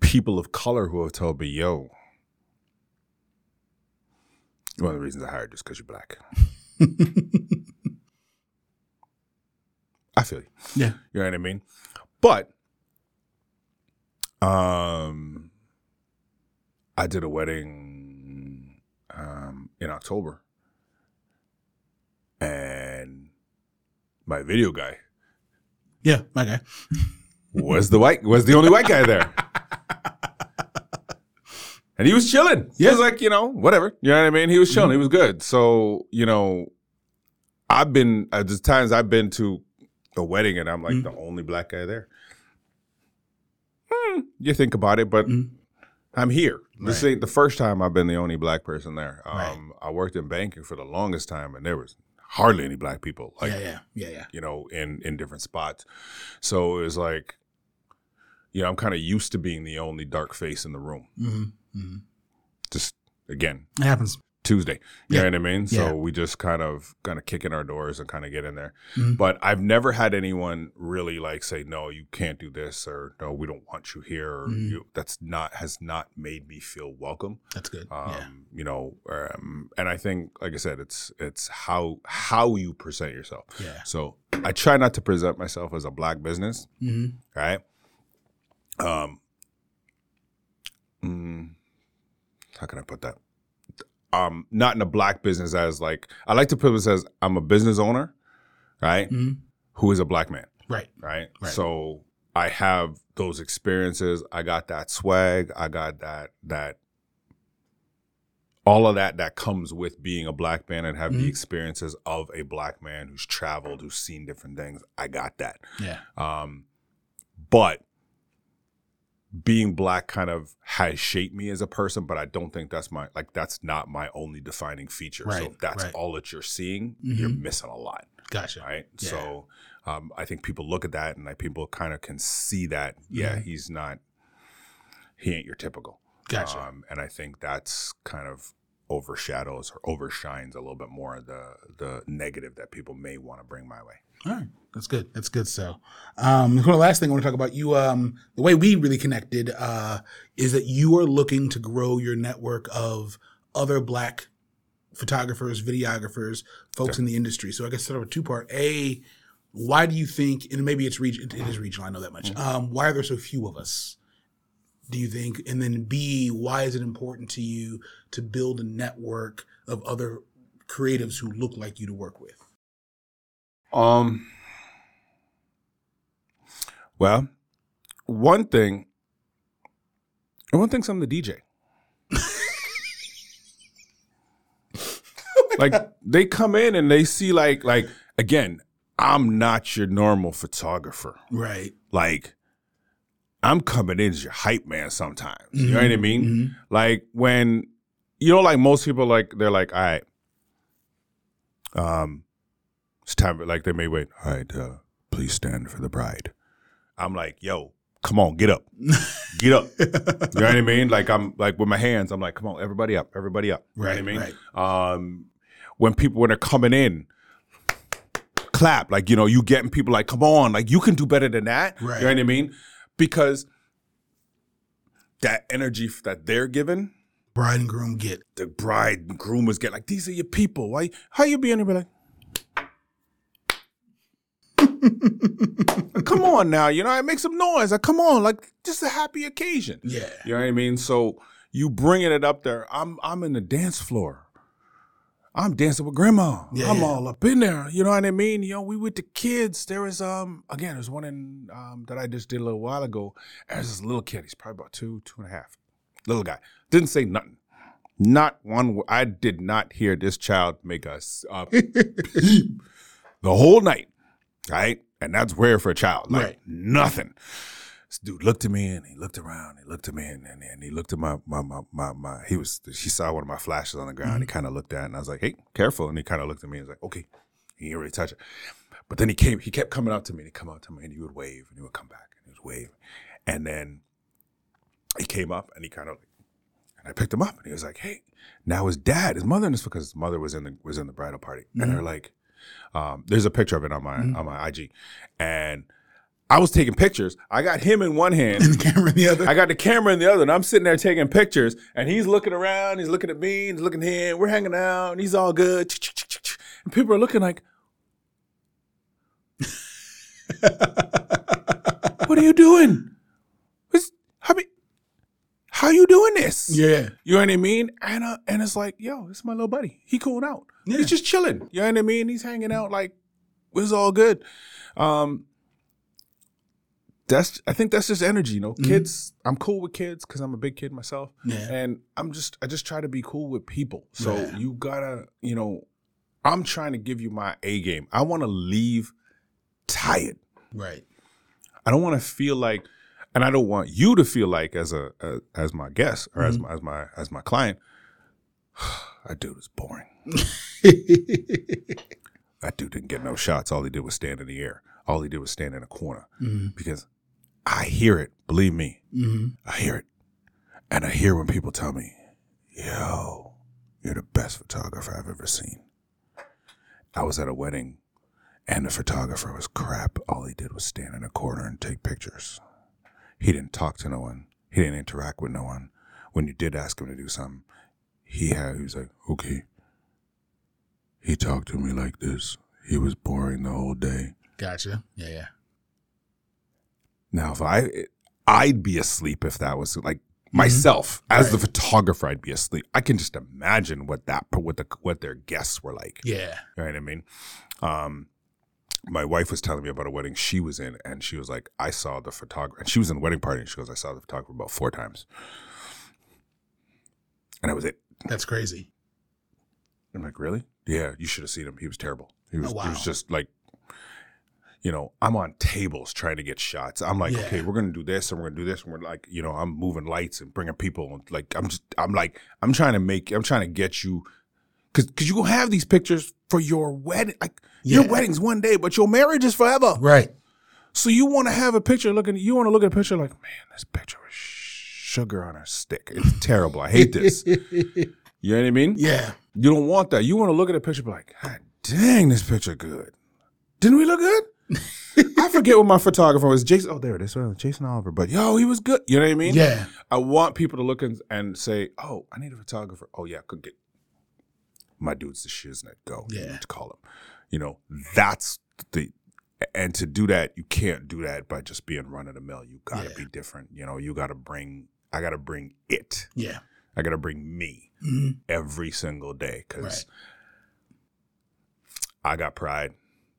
Speaker 3: people of color who have told me, yo. One of the reasons I hired you is because you're black. I feel you.
Speaker 1: Yeah.
Speaker 3: You know what I mean? But um I did a wedding in October. And my video guy
Speaker 1: Yeah, my guy.
Speaker 3: was the white was the only white guy there. And he was chilling. He
Speaker 1: Yeah.
Speaker 3: was like, you know, whatever. You know what I mean? He was chilling. He was good. So, you know, I've been at the times I've been to a wedding and I'm like
Speaker 1: Mhm.
Speaker 3: the only black guy there. Hmm, you think about it, but
Speaker 1: Mhm.
Speaker 3: I'm here. This
Speaker 1: Right.
Speaker 3: ain't the first time I've been the only black person there. Um,
Speaker 1: Right.
Speaker 3: I worked in banking for the longest time, and there was hardly any black people. Like,
Speaker 1: yeah, yeah, yeah, yeah.
Speaker 3: you know, in in different spots. So it was like, you know, I'm kind of used to being the only dark face in the room.
Speaker 1: hmm hmm
Speaker 3: Just again,
Speaker 1: It happens.
Speaker 3: Tuesday. You
Speaker 1: Yeah.
Speaker 3: know what I mean? So
Speaker 1: Yeah.
Speaker 3: we just kind of kind of kick in our doors and kind of get in there.
Speaker 1: Mhm.
Speaker 3: But I've never had anyone really like say, no, you can't do this or no, we don't want you here. Or,
Speaker 1: Mhm.
Speaker 3: you, that's not has not made me feel welcome.
Speaker 1: That's good.
Speaker 3: Um,
Speaker 1: yeah.
Speaker 3: You know, um, and I think, like I said, it's it's how how you present yourself.
Speaker 1: Yeah.
Speaker 3: So I try not to present myself as a black business,
Speaker 1: hmm
Speaker 3: right? Um, mm, how can I put that? Um, not in a black business as like I like to put it as I'm a business owner, right?
Speaker 1: hmm
Speaker 3: Who is a black man,
Speaker 1: Right.
Speaker 3: right?
Speaker 1: Right.
Speaker 3: So I have those experiences. I got that swag. I got that that all of that that comes with being a black man and have the
Speaker 1: Mhm.
Speaker 3: experiences of a black man who's traveled, who's seen different things. I got that.
Speaker 1: Yeah.
Speaker 3: Um, but being black kind of has shaped me as a person, but I don't think that's my like that's not my only defining feature. so
Speaker 1: Right,
Speaker 3: if that's
Speaker 1: right.
Speaker 3: all that you're seeing, you're
Speaker 1: Mhm.
Speaker 3: missing a lot,
Speaker 1: Gotcha.
Speaker 3: right?
Speaker 1: Yeah.
Speaker 3: So um, I think people look at that and like people kind of can see that, yeah,
Speaker 1: Mhm.
Speaker 3: he's not, he ain't your typical.
Speaker 1: Gotcha.
Speaker 3: Um, and I think that's kind of overshadows or overshines a little bit more the the negative that people may want to bring my way.
Speaker 1: All right, that's good. That's good. So, um, the last thing I want to talk about you. Um, the way we really connected uh, is that you are looking to grow your network of other Black photographers, videographers, folks in the industry. So, I guess sort of a two part. A, why do you think? And maybe it's region. It is regional. I know that much. Um, why are there so few of us? Do you think? And then B, why is it important to you to build a network of other creatives who look like you to work with?
Speaker 3: Um. Well, one thing. One thing's I'm the DJ. like they come in and they see like like again, I'm not your normal photographer.
Speaker 1: Right.
Speaker 3: Like I'm coming in as your hype man sometimes. You know what I mean?
Speaker 1: Mhm.
Speaker 3: Like when you know, like most people, like they're like, all right, um, it's time. for- Like they may wait. All right, uh, please stand for the bride. I'm like, yo, come on, get up, get up. You know what I mean? Like I'm like with my hands. I'm like, come on, everybody up, everybody up. You know
Speaker 1: Right,
Speaker 3: what I mean?
Speaker 1: right.
Speaker 3: Um, when people when they're coming in. Clap like you know you getting people like come on like you can do better than that
Speaker 1: Right.
Speaker 3: you know what I mean because that energy that they're giving
Speaker 1: Bride and groom get.
Speaker 3: the bride and groom was getting like, these are your people. Why? How you being? Be like, come on now, you know, I make some noise. Like, come on, like, just a happy occasion.
Speaker 1: Yeah.
Speaker 3: You know what I mean? So you bringing it up there. I'm I'm in the dance floor. I'm dancing with grandma.
Speaker 1: Yeah,
Speaker 3: I'm all up in there. You know what I mean? You know, we with the kids. There was um again, there's one in um that I just did a little while ago. There's this little kid. He's probably about two, two and a half. Little guy. Didn't say nothing. Not one. I did not hear this child make us peep the whole night. Right, and that's rare for a child. Like
Speaker 1: Right.
Speaker 3: nothing. This dude looked at me and he looked around. He looked at me and, and, and he looked at my, my my my my. He was she saw one of my flashes on the ground. He mm-hmm. kind of looked at it and I was like, "Hey, careful!" And he kind of looked at me and was like, "Okay." He didn't really touch it, but then he came. He kept coming up to me and he come up to me and he would wave and he would come back and he would wave, and then he came up and he kind of and I picked him up and he was like, "Hey." Now his dad, his mother, and his because his mother was in the was in the bridal party, and mm-hmm. they're like, um, "There's a picture of it on my on my IG," and I was taking pictures. I got him in one hand.
Speaker 1: And the camera in the other.
Speaker 3: I got the camera in the other, and I'm sitting there taking pictures, and he's looking around, he's looking at me, he's looking at him, we're hanging out, and he's all good. And people are looking like, What are you doing? What's, how, be, how you doing this?
Speaker 1: yeah.
Speaker 3: You know what I mean? And uh, and it's like, yo, this is my little buddy. He cooled out.
Speaker 1: Yeah.
Speaker 3: He's just chilling. You know what I mean? He's hanging out like it's all good. Um that's I think that's just energy, you know. Kids, I'm cool with kids because I'm a big kid myself.
Speaker 1: Yeah.
Speaker 3: And I'm just I just try to be cool with people. So
Speaker 1: Yeah.
Speaker 3: you gotta, you know, I'm trying to give you my A game. I wanna leave tired.
Speaker 1: Right.
Speaker 3: I don't want to feel like, and I don't want you to feel like as a, a as my guest or as my as my as my client, that dude is boring. That dude didn't get no shots. All he did was stand in the air. All he did was stand in a corner
Speaker 1: Mhm.
Speaker 3: because I hear it. Believe me,
Speaker 1: Mhm.
Speaker 3: I hear it, and I hear when people tell me, "Yo, You're the best photographer I've ever seen. I was at a wedding and the photographer was crap. All he did was stand in a corner and take pictures. He didn't talk to no one. He didn't interact with no one. When you did ask him to do something, he had he was like, okay. He talked to me like this. He was boring the whole day.
Speaker 1: Gotcha. Yeah, yeah.
Speaker 3: Now, if I, I'd be asleep if that was like myself as the photographer. I'd be asleep. I can just imagine what that what the what their guests were like.
Speaker 1: Yeah.
Speaker 3: You know what I mean? Um, my wife was telling me about a wedding she was in, and she was like, "I saw the photographer." And she was in a wedding party, and she goes, "I saw the photographer about four times," and that was it.
Speaker 1: That's crazy.
Speaker 3: I'm like, "Really? Yeah, you should have seen him. He was terrible. He oh, was,
Speaker 1: Oh,
Speaker 3: he was just like." You know, I'm on tables trying to get shots. I'm like,
Speaker 1: Yeah.
Speaker 3: okay, we're gonna do this and we're gonna do this, and we're like, you know, I'm moving lights and bringing people. And like, I'm just, I'm like, I'm trying to make, I'm trying to get you, cause, cause you gonna have these pictures for your wedding. Like, your wedding's one day, but your marriage is forever.
Speaker 1: Right.
Speaker 3: So you want to have a picture looking, you want to look at a picture like, man, this picture is sugar on a stick. It's terrible. I hate this. You know what I mean?
Speaker 1: Yeah.
Speaker 3: You don't want that. You want to look at a picture and be like, God dang, this picture good. Didn't we look good? I forget what my photographer was. Jason. Oh, there it is. Jason Oliver. But yo, he was good. You know what I mean?
Speaker 1: Yeah.
Speaker 3: I want people to look and, and say, "Oh, I need a photographer." Oh yeah, could get my dude's the shiznit. Go, You
Speaker 1: Yeah.
Speaker 3: need to call him. You know, that's the and to do that, you can't do that by just being run of the mill. You got to
Speaker 1: Yeah.
Speaker 3: be different. You know, you got to bring. I got to bring it.
Speaker 1: Yeah.
Speaker 3: I got to bring me
Speaker 1: Mhm.
Speaker 3: every single day because
Speaker 1: Right.
Speaker 3: I got pride.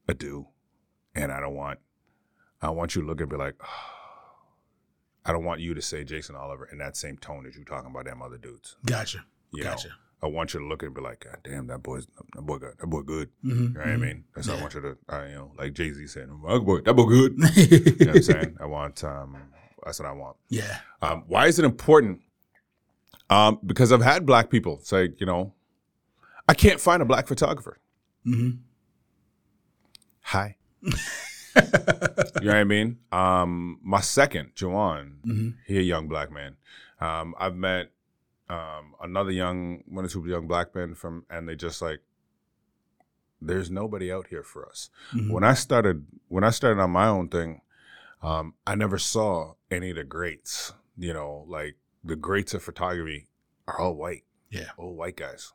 Speaker 3: I do, and I don't want. I want you to look and be like. I don't want you to say Jason Oliver in that same tone as you talking about them other dudes.
Speaker 1: Gotcha.
Speaker 3: You
Speaker 1: Gotcha.
Speaker 3: know, I want you to look and be like, God damn, that boy's that boy got that boy good.
Speaker 1: Mhm.
Speaker 3: You know what I mean? That's how I want you to, uh, you know, like Jay Z said, that boy, that boy good. You know what I'm saying? I want, um, that's what I want.
Speaker 1: yeah.
Speaker 3: Um, why is it important? Um, because I've had black people say, you know, I can't find a black photographer.
Speaker 1: hmm
Speaker 3: Hi. you know what I mean? Um, my second, Jawan,
Speaker 1: hmm
Speaker 3: he a young black man. Um, I've met um, another young, one or two young black men from, and they just like, there's nobody out here for us.
Speaker 1: Mhm.
Speaker 3: When I started, when I started on my own thing, um, I never saw any of the greats. You know, like the greats of photography are all white,
Speaker 1: Yeah.
Speaker 3: all white guys.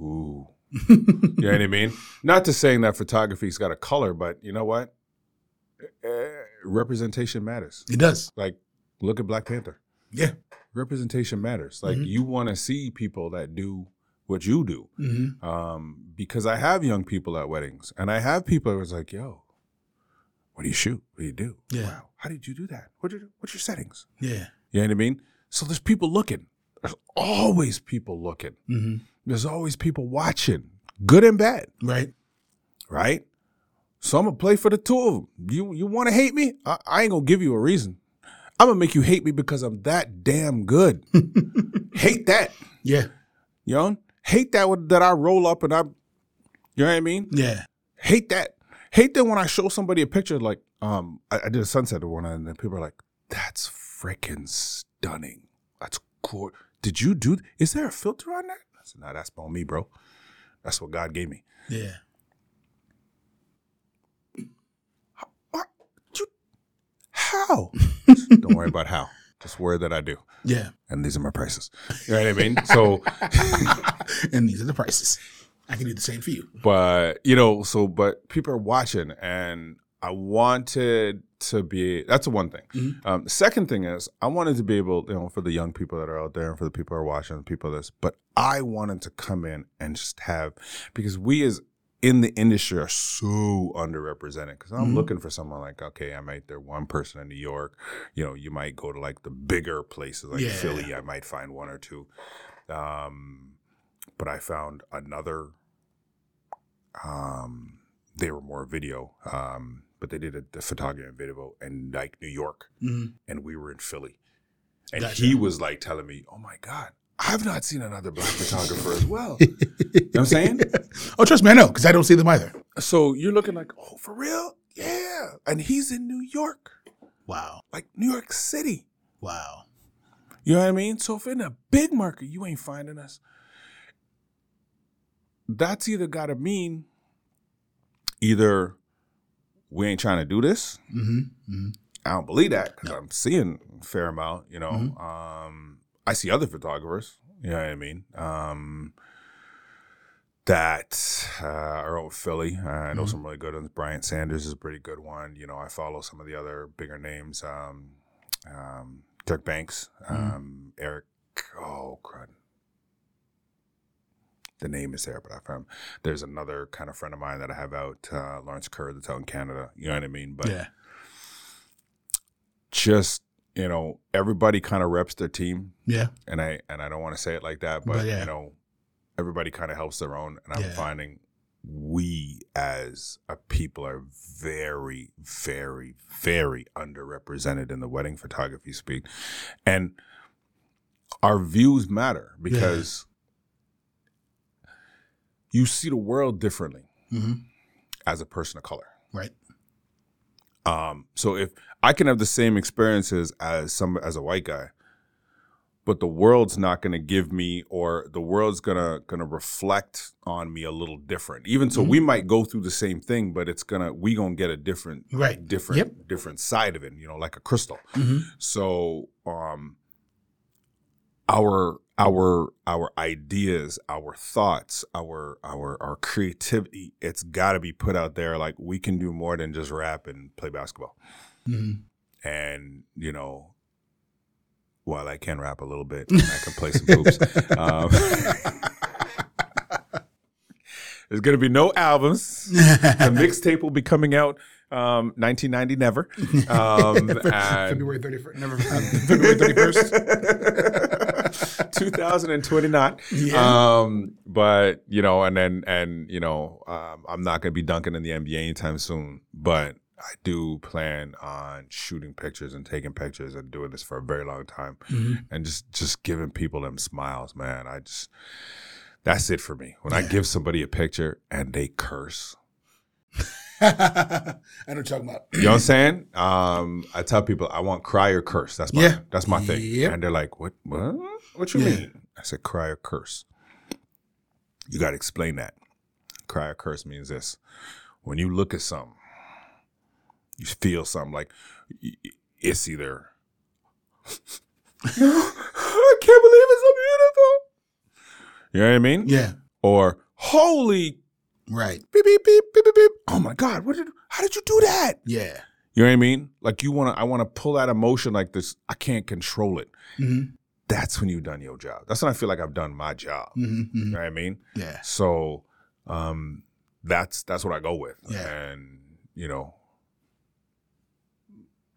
Speaker 3: Ooh, you know what I mean? Not to saying that photography's got a color, but you know what? Eh, representation matters.
Speaker 1: It does.
Speaker 3: Like, look at Black Panther.
Speaker 1: Yeah.
Speaker 3: Representation matters. Like,
Speaker 1: Mhm.
Speaker 3: you want to see people that do what you do.
Speaker 1: hmm
Speaker 3: Um, because I have young people at weddings, and I have people who was like, "Yo, what do you shoot? What do you do?
Speaker 1: Yeah.
Speaker 3: Wow, how did you do that? What did, what's your settings?
Speaker 1: Yeah.
Speaker 3: You know what I mean? So there's people looking. There's always people looking.
Speaker 1: hmm
Speaker 3: There's always people watching, good and bad.
Speaker 1: Right.
Speaker 3: right? So I'm gonna play for the two of them. You you want to hate me? I, I ain't gonna give you a reason. I'm gonna make you hate me because I'm that damn good. hate that,
Speaker 1: Yeah.
Speaker 3: you know? Hate that that I roll up and I, you know what I mean?
Speaker 1: Yeah.
Speaker 3: Hate that. Hate that when I show somebody a picture like um I, I did a sunset one and then people are like, "That's freaking stunning. That's cool. Did you do? Is there a filter on that?" I said, "Nah, that's on me, bro. That's what God gave me."
Speaker 1: Yeah.
Speaker 3: How? Don't worry about how. Just worry that I do.
Speaker 1: Yeah.
Speaker 3: And these are my prices. You know what I mean? So,
Speaker 1: and these are the prices. I can do the same for you.
Speaker 3: but, you know, so, but people are watching and I wanted to be, that's the one thing.
Speaker 1: Mhm.
Speaker 3: Um, the second thing is I wanted to be able, you know, for the young people that are out there and for the people who are watching, the people this, but I wanted to come in and just have, because we as in the industry are so underrepresented. Because I'm
Speaker 1: Mhm.
Speaker 3: looking for someone like, okay, I might, they're one person in New York. You know, you might go to like the bigger places like
Speaker 1: Yeah.
Speaker 3: Philly. I might find one or two. Um, but I found another. Um, they were more video. Um, but they did a, the photography and video in like New York,
Speaker 1: hmm
Speaker 3: and we were in Philly, and
Speaker 1: Gotcha.
Speaker 3: he was like telling me, "Oh my god, I've not seen another black photographer as well." you know what I'm saying?
Speaker 1: Oh, trust me, I know because I don't see them either.
Speaker 3: So you're looking like, "Oh, for real? Yeah." And he's in New York,
Speaker 1: Wow.
Speaker 3: like New York City.
Speaker 1: Wow.
Speaker 3: You know what I mean? So if in a big market you ain't finding us, that's either got to mean either we ain't trying to do this.
Speaker 1: Mm-hmm.
Speaker 3: I don't believe that because I'm seeing a fair amount. You know,
Speaker 1: Mhm.
Speaker 3: um, I see other photographers. You know what I mean? Um, that uh, are out Philly. I know
Speaker 1: Mhm.
Speaker 3: some really good ones. Bryant Sanders is a pretty good one. You know, I follow some of the other bigger names. Um, um, Dirk Banks,
Speaker 1: Mhm.
Speaker 3: um, Eric. Oh, crud. The name is there, but I found there's another kind of friend of mine that I have out, uh, Lawrence Kerr, that's out in Canada. You know what I mean? But
Speaker 1: yeah.
Speaker 3: just you know, everybody kind of reps their team,
Speaker 1: Yeah.
Speaker 3: and I and I don't want to say it like that, but,
Speaker 1: But yeah.
Speaker 3: you know, everybody kind of helps their own, and I'm
Speaker 1: Yeah.
Speaker 3: finding we as a people are very, very, very underrepresented in the wedding photography speak, and our views matter because you see the world differently
Speaker 1: Mm-hmm.
Speaker 3: as a person of color.
Speaker 1: Right.
Speaker 3: Um, so if I can have the same experiences as some as a white guy, but the world's not going to give me, or the world's gonna gonna reflect on me a little different. Even so,
Speaker 1: Mm-hmm.
Speaker 3: we might go through the same thing, but it's gonna we gonna get a different,
Speaker 1: Right.
Speaker 3: different,
Speaker 1: Yep.
Speaker 3: different side of it. You know, like a crystal.
Speaker 1: Mm-hmm.
Speaker 3: So, um, our our our ideas, our thoughts, our our our creativity, it's got to be put out there. Like we can do more than just rap and play basketball.
Speaker 1: Mm-hmm.
Speaker 3: And you know, while I can rap a little bit, and I can play some hoops. Um, there's gonna be no albums. The mixtape will be coming out um, 1990 never. Um,
Speaker 1: February 31st. Never, February 31st.
Speaker 3: 2029.
Speaker 1: Yeah.
Speaker 3: Um, but you know, and then and you know, um, I'm not gonna be dunking in the NBA anytime soon. But I do plan on shooting pictures and taking pictures and doing this for a very long time,
Speaker 1: Mhm.
Speaker 3: and just just giving people them smiles, man. I just that's it for me. When I give somebody a picture and they curse,
Speaker 1: I you're talking about.
Speaker 3: you know what I'm saying? Um, I tell people I want cry or curse. That's my
Speaker 1: Yeah.
Speaker 3: that's my thing.
Speaker 1: Yep.
Speaker 3: And they're like, "What? What? What you
Speaker 1: Yeah.
Speaker 3: mean?" I said, "Cry or curse." You got to explain that. Cry or curse means this: when you look at something, you feel something like it's either I can't believe it's so beautiful. You know what I mean?
Speaker 1: Yeah.
Speaker 3: Or holy
Speaker 1: Right.
Speaker 3: beep beep beep beep beep beep. Oh my God! What did? How did you do that?
Speaker 1: Yeah.
Speaker 3: You know what I mean? Like you want to, I want to pull that emotion like this. I can't control it.
Speaker 1: Mm-hmm.
Speaker 3: That's when you've done your job. That's when I feel like I've done my job.
Speaker 1: Mm-hmm.
Speaker 3: You know what I mean?
Speaker 1: Yeah.
Speaker 3: So, um, that's that's what I go with.
Speaker 1: Yeah.
Speaker 3: And you know,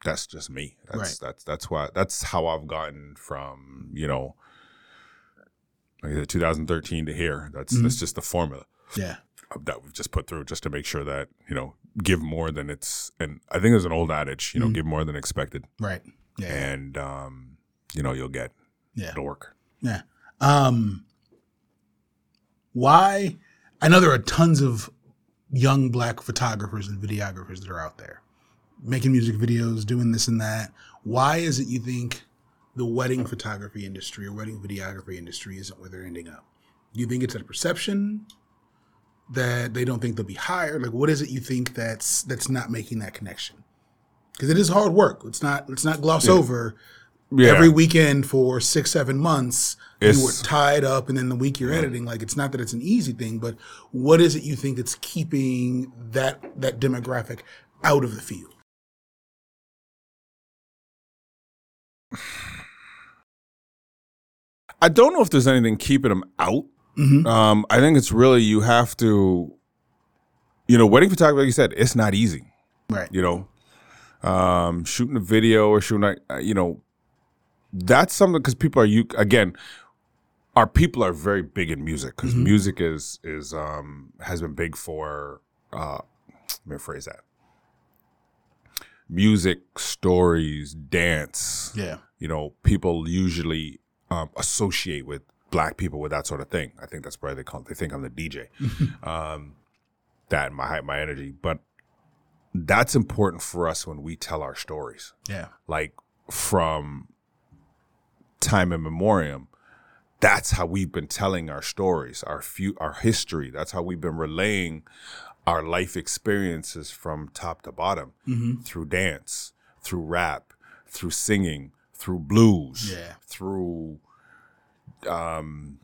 Speaker 3: that's just me. That's
Speaker 1: Right.
Speaker 3: that's that's why that's how I've gotten from you know, like I said, 2013 to here. That's
Speaker 1: Mhm.
Speaker 3: that's just the formula
Speaker 1: Yeah.
Speaker 3: that we've just put through just to make sure that you know give more than it's and I think there's an old adage you know
Speaker 1: Mhm.
Speaker 3: give more than expected
Speaker 1: Right. Yeah.
Speaker 3: and um you know you'll get
Speaker 1: Yeah.
Speaker 3: it'll
Speaker 1: Yeah. Um, why? I know there are tons of young black photographers and videographers that are out there making music videos, doing this and that. Why is it you think the wedding photography industry or wedding videography industry isn't where they're ending up? Do you think it's a perception that they don't think they'll be hired? Like, what is it you think that's that's not making that connection? Because it is hard work. Let's not let's not gloss over
Speaker 3: yeah
Speaker 1: every weekend for six, seven months, you
Speaker 3: It's-
Speaker 1: were tied up, and then the week you're editing, like it's not that it's an easy thing, but what is it you think that's keeping that that demographic out of the field?
Speaker 3: I don't know if there's anything keeping them out
Speaker 1: Mm-hmm.
Speaker 3: um I think it's really you have to you know wedding photography like you said it's not easy
Speaker 1: Right.
Speaker 3: you know um shooting a video or shooting uh, you know that's something because people are you again our people are very big in music because
Speaker 1: Mhm.
Speaker 3: music is is um has been big for uh let me phrase that music stories dance
Speaker 1: Yeah.
Speaker 3: you know people usually um, associate with black people with that sort of thing i think that's why they call they think i'm the dj um that my my energy but that's important for us when we tell our stories
Speaker 1: Yeah.
Speaker 3: like from time in memoriam That's how we've been telling our stories, our few, our history. That's how we've been relaying our life experiences from top to bottom through dance, through rap, through singing, through blues,
Speaker 1: Yeah.
Speaker 3: through um,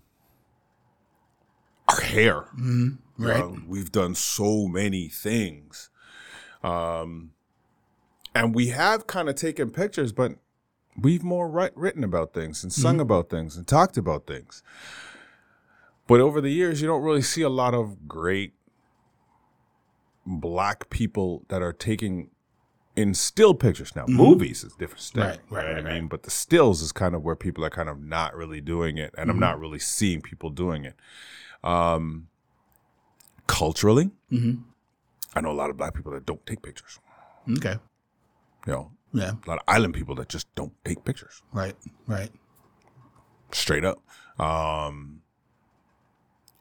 Speaker 3: our hair. You
Speaker 1: Right.
Speaker 3: we've done so many things. Um, and we have kind of taken pictures, but we've more written about things and sung mm-hmm. about things and talked about things. But over the years, you don't really see a lot of great black people that are taking in still pictures now. Mm-hmm. Movies is different still,
Speaker 1: Right, right,
Speaker 3: right, I mean, but the stills is kind of where people are kind of not really doing it, and I'm mm-hmm. not really seeing people doing it. Um, culturally, I know a lot of black people that don't take pictures.
Speaker 1: Okay.
Speaker 3: You know,
Speaker 1: Yeah.
Speaker 3: a lot of island people that just don't take pictures
Speaker 1: Right. Right.
Speaker 3: straight up. Um,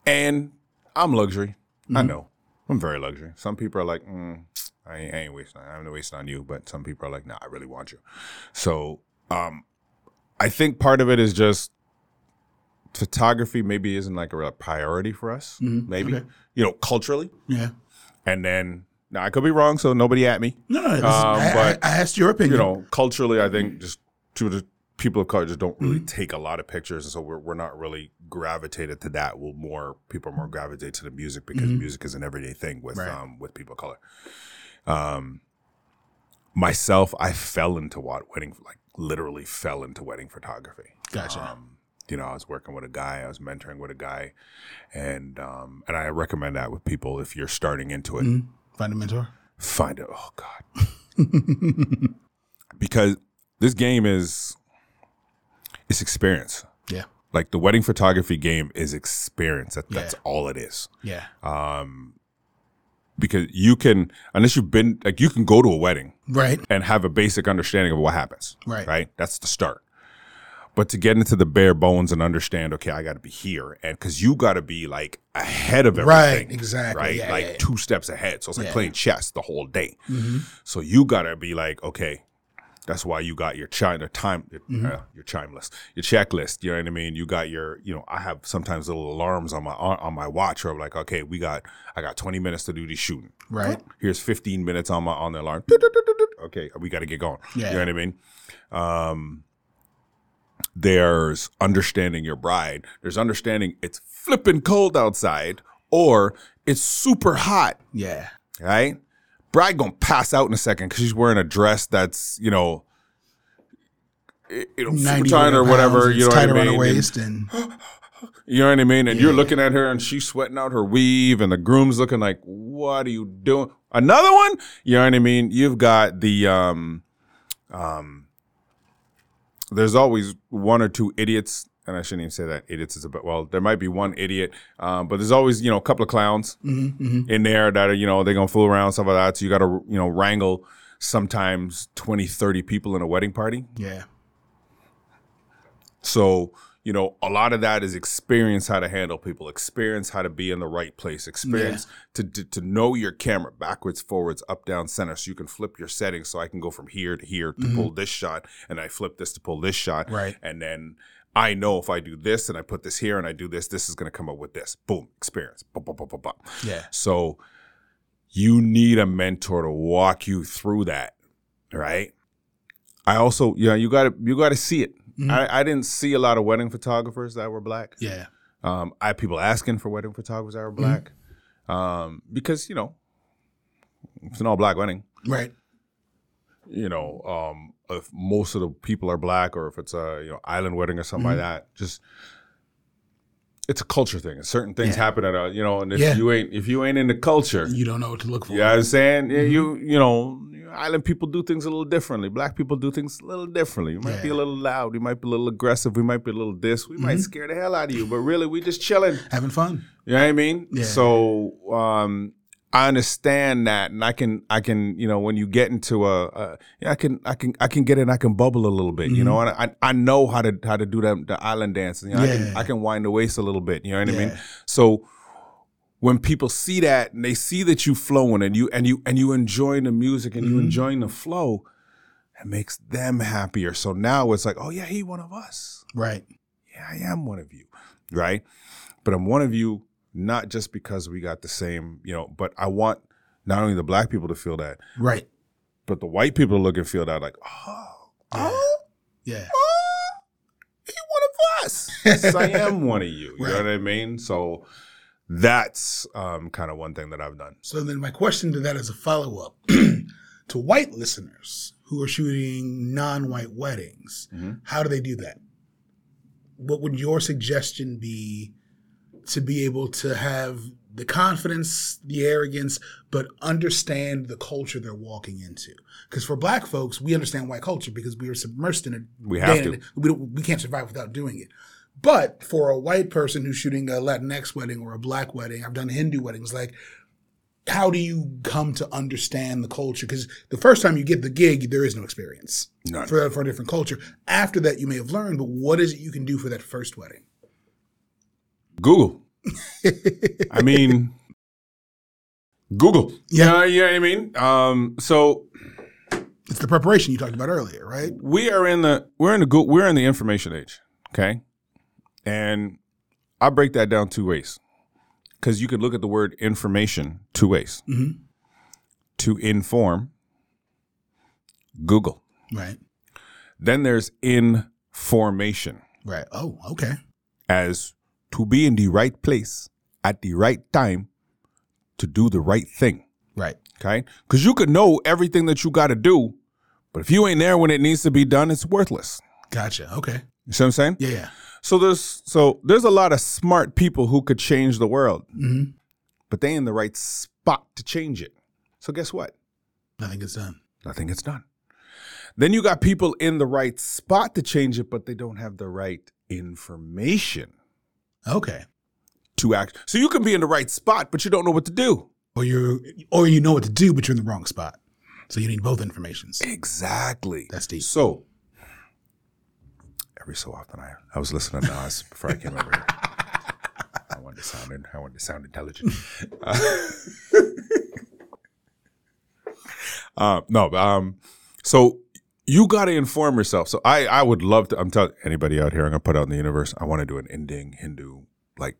Speaker 3: and I'm luxury. I know. I'm very luxury. Some people are like, mm, I, ain't, I ain't wasting. I'm not wasting on you. But some people are like, Nah, I really want you. So, um, I think part of it is just photography. Maybe isn't like a real priority for us. Maybe
Speaker 1: Okay.
Speaker 3: you know, culturally.
Speaker 1: Yeah.
Speaker 3: And then now I could be wrong. So nobody at me.
Speaker 1: No, no.
Speaker 3: Um,
Speaker 1: I,
Speaker 3: but,
Speaker 1: I, I asked your opinion.
Speaker 3: you know, culturally, I think just to the people of color just don't really take a lot of pictures, and so we're we're not really gravitated to that. We'll more people more gravitate to the music because music is an everyday thing with
Speaker 1: Right.
Speaker 3: um with people of color. Um, myself, I fell into what wedding like literally fell into wedding photography.
Speaker 1: Gotcha.
Speaker 3: Um, you know, I was working with a guy, I was mentoring with a guy, and um, and I recommend that with people if you're starting into it
Speaker 1: Find a mentor.
Speaker 3: find it. Oh God, because this game is it's experience.
Speaker 1: Yeah.
Speaker 3: Like the wedding photography game is experience. That, That's
Speaker 1: Yeah.
Speaker 3: all it is.
Speaker 1: Yeah.
Speaker 3: Um, because you can, unless you've been like, you can go to a wedding
Speaker 1: Right.
Speaker 3: and have a basic understanding of what happens.
Speaker 1: Right.
Speaker 3: Right. That's the start. But to get into the bare bones and understand, okay, I got to be here, and because you got to be like ahead of everything, Right,
Speaker 1: exactly.
Speaker 3: right,
Speaker 1: Yeah,
Speaker 3: like
Speaker 1: yeah,
Speaker 3: two steps ahead. So it's like playing chess the whole day.
Speaker 1: Mm-hmm.
Speaker 3: So you got to be like, okay, that's why you got your the time, your,
Speaker 1: Mm-hmm.
Speaker 3: uh, your chime list, your checklist. You know what I mean? You got your, you know, I have sometimes little alarms on my on, on my watch, or I'm like, okay, we got, I got 20 minutes to do this shooting.
Speaker 1: Right.
Speaker 3: Here's 15 minutes on my on the alarm. Okay, we got to get going.
Speaker 1: Yeah.
Speaker 3: You know what I mean? Um, there's understanding your bride. There's understanding it's flipping cold outside, or it's super hot
Speaker 1: Yeah.
Speaker 3: right? Bride gonna pass out in a second because she's wearing a dress that's you know, it- you know, super
Speaker 1: 90
Speaker 3: tight or whatever. You know what I mean?
Speaker 1: the
Speaker 3: And-
Speaker 1: waist and
Speaker 3: you know what I mean? And you're looking at her and she's sweating out her weave, and the groom's looking like, "What are you doing? Another one?" You know what I mean? You've got the um, um. There's always one or two idiots, and I shouldn't even say that idiots is about. Well, there might be one idiot, um, but there's always you know a couple of clowns in there that are you know they're gonna fool around stuff like that. So you got to you know wrangle sometimes 20, 30 people in a wedding party.
Speaker 1: yeah.
Speaker 3: So, you know, a lot of that is experience how to handle people, experience how to be in the right place, experience to, to to know your camera backwards, forwards, up, down, center, so you can flip your settings. So I can go from here to here to pull mm-hmm. this shot, and I flip this to pull this shot,
Speaker 1: Right.
Speaker 3: And then I know if I do this and I put this here and I do this, this is going to come up with this. Boom, experience.
Speaker 1: Yeah.
Speaker 3: So you need a mentor to walk you through that, right? I also, yeah, you got to you got to see it. I, I didn't see a lot of wedding photographers that were black.
Speaker 1: Yeah.
Speaker 3: Um, I had people asking for wedding photographers that were black, um, because you know it's an all black wedding.
Speaker 1: Right.
Speaker 3: You know, um, if most of the people are black, or if it's a you know island wedding or something like that, just it's a culture thing. Certain things
Speaker 1: Yeah.
Speaker 3: happen at a you know, and if
Speaker 1: Yeah.
Speaker 3: you ain't if you ain't in the culture,
Speaker 1: You don't know what to look for.
Speaker 3: you know I'm saying? Yeah, you you know, island people do things a little differently. Black people do things a little differently. You might be a little loud. You might be a little aggressive. We might be a little this. We might scare the hell out of you. But really, we just chilling.
Speaker 1: Having fun.
Speaker 3: You know what I mean?
Speaker 1: Yeah.
Speaker 3: So um, I understand that, and I can I can you know when you get into a, a yeah, I can I can I can get in. I can bubble a little bit. You know, and I I know how to how to do that the island dance. You know, I can
Speaker 1: Mm-hmm. Yeah.
Speaker 3: I can wind the waist a little bit. You know what I mean?
Speaker 1: Yeah.
Speaker 3: So when people see that and they see that you flowing and you and you and you enjoying the music and
Speaker 1: Mm-hmm.
Speaker 3: you enjoying the flow, It makes them happier. So now it's like, oh yeah, he one of us.
Speaker 1: Right.
Speaker 3: Yeah, I am one of you. Right? But I'm one of you not just because we got the same, you know, but I want not only the black people to feel that,
Speaker 1: Right.
Speaker 3: but the white people to look and feel that like, oh, oh,
Speaker 1: Yeah.
Speaker 3: oh, he one of us. yes, I am one of you. You
Speaker 1: Right.
Speaker 3: know what I mean? So that's um, kind of one thing that I've done.
Speaker 1: So then my question to that is a follow up to white listeners who are shooting non-white weddings.
Speaker 3: Mhm.
Speaker 1: How do they do that? What would your suggestion be to be able to have the confidence, the arrogance, but understand the culture they're walking into? Because for black folks, we understand white culture because we are submersed in it.
Speaker 3: We have to.
Speaker 1: We, don't, we can't survive without doing it. But for a white person who's shooting a Latinx wedding or a black wedding, I've done Hindu weddings, like how do you come to understand the culture? Because the first time you get the gig, there is no experience
Speaker 3: None.
Speaker 1: for, for a different culture. After that, you may have learned, but what is it you can do for that first wedding?
Speaker 3: Google. I mean, Google.
Speaker 1: Yeah.
Speaker 3: Yeah, you know what I mean. Um, so
Speaker 1: It's the preparation you talked about earlier, right?
Speaker 3: we are in the we're in the we're in the information age, okay, and I break that down two ways because you could look at the word information two ways.
Speaker 1: Mhm.
Speaker 3: To inform, Google.
Speaker 1: Right.
Speaker 3: Then there's information
Speaker 1: Right. Oh, okay.
Speaker 3: as to be in the right place at the right time to do the right thing.
Speaker 1: Right.
Speaker 3: Okay? Because you could know everything that you got to do, but if you ain't there when it needs to be done, it's worthless.
Speaker 1: Gotcha. Okay.
Speaker 3: You see what I'm saying?
Speaker 1: Yeah. Yeah.
Speaker 3: So there's so there's a lot of smart people who could change the world,
Speaker 1: hmm
Speaker 3: but they in the right spot to change it. So guess what?
Speaker 1: Nothing gets done.
Speaker 3: Nothing gets done. Then you got people in the right spot to change it, but they don't have the right information
Speaker 1: Okay.
Speaker 3: to act. So you can be in the right spot, but you don't know what to do.
Speaker 1: Or you're, or you know what to do, but you're in the wrong spot. So you need both informations.
Speaker 3: Exactly.
Speaker 1: That's deep.
Speaker 3: So every so often, I I was listening to Nas before I came over here. I wanted to sound I wanted to sound intelligent. Uh, uh, no, um, so you got to inform yourself. So I I would love to. I'm telling anybody out here. I'm gonna put out in the universe. I want to do an Indian Hindu like.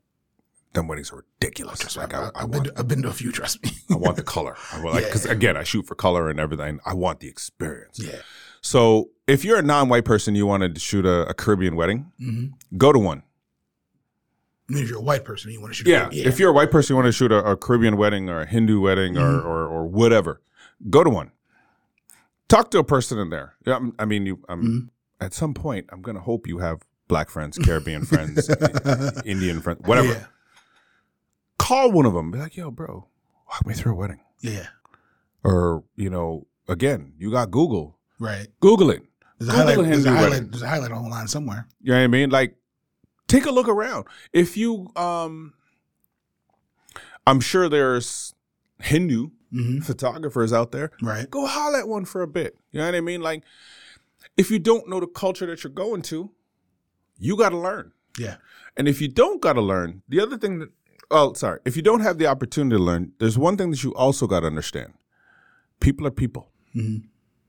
Speaker 3: Them weddings are ridiculous. Like I, I,
Speaker 1: have been,
Speaker 3: want,
Speaker 1: to, I've been to a few, trust me.
Speaker 3: I want the color. I want, like,
Speaker 1: Yeah.
Speaker 3: because again, I shoot for color and everything. I want the experience.
Speaker 1: yeah.
Speaker 3: So if you're a non-white person, you wanted to shoot a, a Caribbean wedding,
Speaker 1: hmm
Speaker 3: go to one.
Speaker 1: I mean, if you're a white person, you want to shoot.
Speaker 3: Yeah.
Speaker 1: A, yeah.
Speaker 3: If you're a white person, you want to shoot a, a Caribbean wedding or a Hindu wedding or,
Speaker 1: Mhm.
Speaker 3: or or whatever, go to one. Talk to a person in there. I'm- I mean, you. I'm,
Speaker 1: Mhm.
Speaker 3: At some point, I'm gonna hope you have black friends, Caribbean friends, Indian friends, whatever.
Speaker 1: Yeah.
Speaker 3: Call one of them. Be like, yo, bro, walk me through a wedding.
Speaker 1: Yeah.
Speaker 3: Or you know, again, you got Google.
Speaker 1: Right.
Speaker 3: Google it.
Speaker 1: There's a
Speaker 3: Google
Speaker 1: highlight.
Speaker 3: a
Speaker 1: There's a highlight. There's a highlight online somewhere.
Speaker 3: You know what I mean? Like, take a look around. If you, um, I'm sure there's Hindu
Speaker 1: hmm
Speaker 3: photographers out there.
Speaker 1: Right.
Speaker 3: Go holler at one for a bit. You know what I mean? Like, if you don't know the culture that you're going to, you got to learn.
Speaker 1: Yeah.
Speaker 3: And if you don't got to learn, the other thing that, oh, sorry, if you don't have the opportunity to learn, there's one thing that you also got to understand. People are people.
Speaker 1: hmm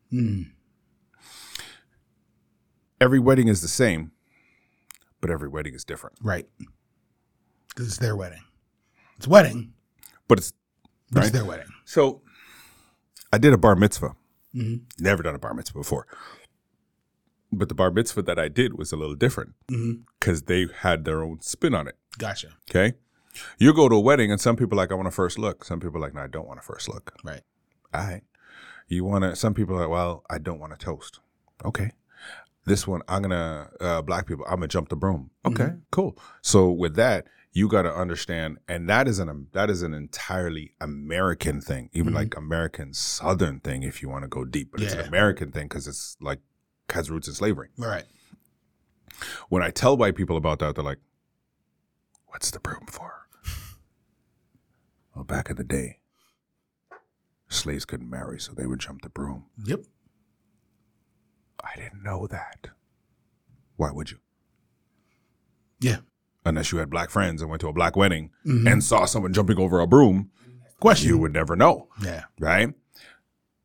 Speaker 1: hmm
Speaker 3: Every wedding is the same, but every wedding is different.
Speaker 1: Right. Because it's their wedding. It's a wedding,
Speaker 3: But it's
Speaker 1: but
Speaker 3: Right.
Speaker 1: it's their wedding.
Speaker 3: So I did a bar mitzvah.
Speaker 1: hmm
Speaker 3: Never done a bar mitzvah before. But the bar mitzvah that I did was a little different because they had their own spin on it.
Speaker 1: Gotcha.
Speaker 3: Okay. You go to a wedding and some people are like, I want a first look. Some people are like, no, I don't want a first look.
Speaker 1: Right.
Speaker 3: All right. You want to, some people are like, well, I don't want to toast. Okay. This one, I'm going to, uh, black people, I'm going to jump the broom. Okay, cool. So with that, you got to understand, and that is an, that is an entirely American thing, even
Speaker 1: Mhm.
Speaker 3: like American Southern thing, if you want to go deep, but it's an American thing because it's like, has roots in slavery.
Speaker 1: Right.
Speaker 3: When I tell white people about that, they're like, what's the broom for? well, back in the day, slaves couldn't marry, so they would jump the broom.
Speaker 1: Yep.
Speaker 3: I didn't know that. Why would you?
Speaker 1: Yeah.
Speaker 3: Unless you had black friends and went to a black wedding
Speaker 1: Mhm.
Speaker 3: and saw someone jumping over a broom,
Speaker 1: Question.
Speaker 3: you would never know,
Speaker 1: Yeah.
Speaker 3: right?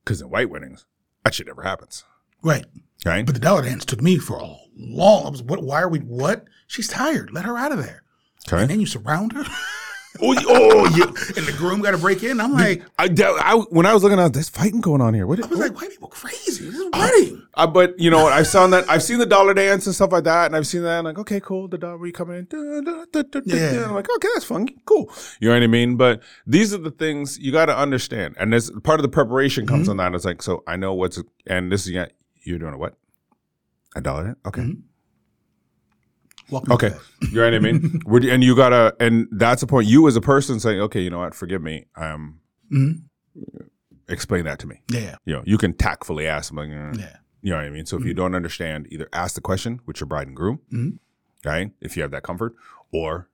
Speaker 3: Because in white weddings, that shit never happens.
Speaker 1: Right.
Speaker 3: Right?
Speaker 1: But the dollar dance took me for a long. I was, what? Why are we? What? She's tired. Let her out of there.
Speaker 3: Okay.
Speaker 1: And then you surround her,
Speaker 3: Oh, oh yeah.
Speaker 1: and the groom got to break in. I'm like,
Speaker 3: I, I, when I was looking at this fighting going on here, what?
Speaker 1: I was like, white people crazy. This is wedding.
Speaker 3: Uh, uh, but you know what? I've seen that. I've seen the dollar dance and stuff like that, and I've seen that. And like, okay, cool. The dollar, we come in. Da, da, da,
Speaker 1: Yeah.
Speaker 3: I'm like, okay, that's fun. Cool. You know what I mean? But these are the things you got to understand, and this part of the preparation comes mm-hmm. on that. It's like, so I know what's, and this is yeah, you're doing a what? A dollar dance? Okay. Mm-hmm.
Speaker 1: Welcome
Speaker 3: Okay. You know what I mean? Would- and you gotta, and that's the point. You as a person saying, okay, you know what? Forgive me. Um,
Speaker 1: Mhm.
Speaker 3: explain that to me.
Speaker 1: Yeah.
Speaker 3: You know, you can tactfully ask them. Like, uh,
Speaker 1: Yeah.
Speaker 3: You know what I mean? So if you don't understand, either ask the question with your bride and groom,
Speaker 1: Mhm.
Speaker 3: right? If you have that comfort, or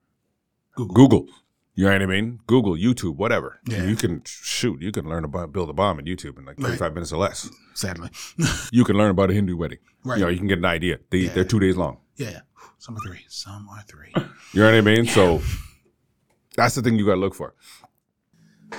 Speaker 1: Google.
Speaker 3: Google. You know what I mean? Google, YouTube, whatever.
Speaker 1: Yeah.
Speaker 3: You can shoot. You can learn about build a bomb in YouTube in like
Speaker 1: Right.
Speaker 3: 35 minutes or less.
Speaker 1: Sadly.
Speaker 3: You can learn about a Hindu wedding.
Speaker 1: Right.
Speaker 3: You know, you can get an idea. They,
Speaker 1: Yeah.
Speaker 3: They're two days long.
Speaker 1: yeah. Some are three. Some are three.
Speaker 3: You know what I mean? So that's the thing you got to look for.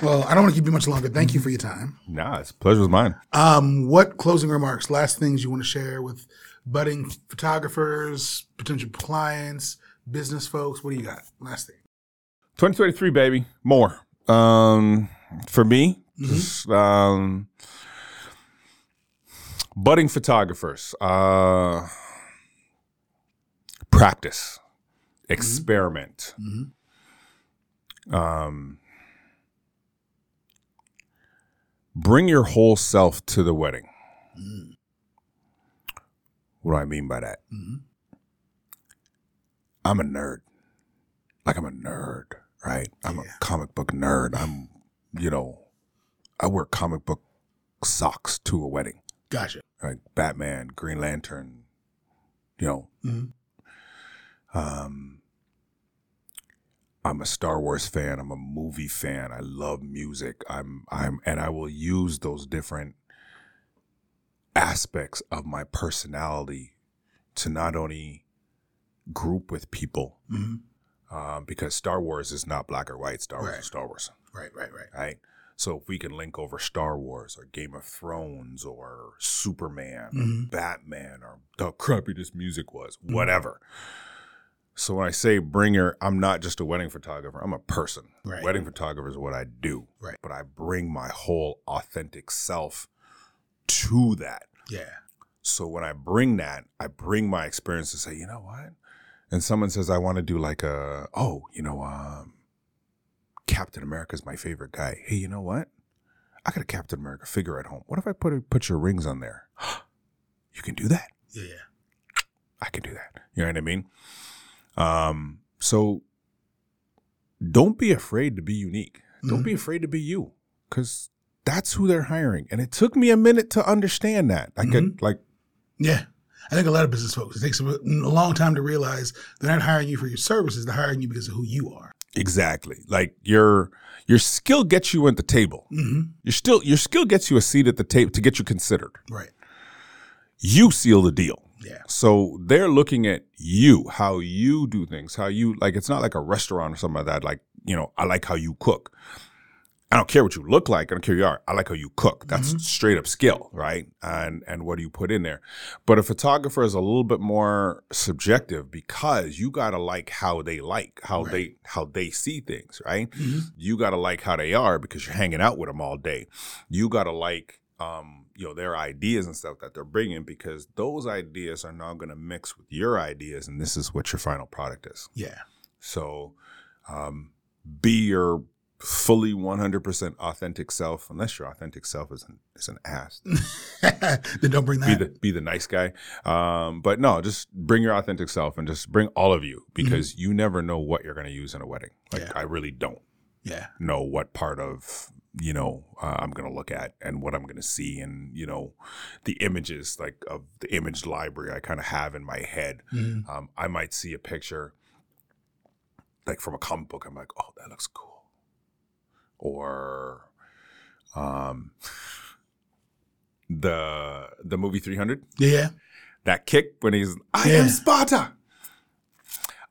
Speaker 1: Well, I don't want to keep you much longer. Thank you for your time.
Speaker 3: Nah, it's pleasure was mine.
Speaker 1: Um, what closing remarks, last things you want to share with budding photographers, potential clients, business folks? What do you got? Last thing.
Speaker 3: 2023, baby. More. Um, for me, just, um, budding photographers. Uh, practice, experiment. Um, bring your whole self to the wedding. What do I mean by that? I'm a nerd. Like I'm a nerd, right? I'm a comic book nerd. I'm, you know, I wear comic book socks to a wedding,
Speaker 1: Gotcha.
Speaker 3: like Batman, Green Lantern, you know.
Speaker 1: Mhm.
Speaker 3: Um, I'm a Star Wars fan. I'm a movie fan. I love music. I'm, I'm, and I will use those different aspects of my personality to not only group with people
Speaker 1: hmm
Speaker 3: um, because Star Wars is not black or white. Star Wars
Speaker 1: Right.
Speaker 3: is Star Wars,
Speaker 1: Right, right, right.
Speaker 3: right? So if we can link over Star Wars or Game of Thrones or Superman or
Speaker 1: Mhm.
Speaker 3: Batman or the crappy this music was, whatever. So when I say bring your, I'm not just a wedding photographer. I'm a person.
Speaker 1: Right.
Speaker 3: Wedding photographer is what I do.
Speaker 1: Right.
Speaker 3: But I bring my whole authentic self to that.
Speaker 1: Yeah.
Speaker 3: So when I bring that, I bring my experience to say, you know what? And someone says, I want to do like a, oh, you know, um, Captain is my favorite guy. Hey, you know what? I got a Captain America figure at home. What if I put put your rings on there? you can do that.
Speaker 1: Yeah, yeah.
Speaker 3: I can do that. You know what I mean? Um, so don't be afraid to be unique. Don't be afraid to be you, because that's who they're hiring. And it took me a minute to understand that. I could like
Speaker 1: Yeah. I think a lot of business folks, it takes a, long time to realize they're not hiring you for your services, they're hiring you because of who you are.
Speaker 3: Exactly. Like your your skill gets you at the table.
Speaker 1: hmm
Speaker 3: Your still your skill gets you a seat at the table to get you considered.
Speaker 1: Right.
Speaker 3: You seal the deal.
Speaker 1: Yeah.
Speaker 3: So they're looking at you, how you do things, how you like it's not like a restaurant or something like that. Like, you know, I like how you cook. I don't care what you look like, I don't care who you are. I like how you cook. That's straight up skill, right? And and what do you put in there? But a photographer is a little bit more subjective because you gotta like how they like, how
Speaker 1: Right.
Speaker 3: they how they see things, right?
Speaker 1: Mhm.
Speaker 3: You gotta like how they are because you're hanging out with them all day. You gotta like um, you know, their ideas and stuff that they're bringing because those ideas are now gonna mix with your ideas, and this is what your final product is.
Speaker 1: Yeah.
Speaker 3: So, um, be your fully 100% authentic self, unless your authentic self is an, is an ass.
Speaker 1: then don't bring
Speaker 3: be
Speaker 1: that.
Speaker 3: the be the nice guy. Um, but no, just bring your authentic self and just bring all of you because you never know what you're going to use in a wedding. Like
Speaker 1: Yeah.
Speaker 3: I really don't
Speaker 1: yeah.
Speaker 3: know what part of you know uh, I'm going to look at and what I'm going to see and you know the images like of the image library I kind of have in my head.
Speaker 1: Mhm.
Speaker 3: Um, I might see a picture like from a comic book. I'm like, oh, that looks cool. Or um, the the movie 300,
Speaker 1: Yeah.
Speaker 3: that kick when he's I
Speaker 1: Yeah.
Speaker 3: am Sparta.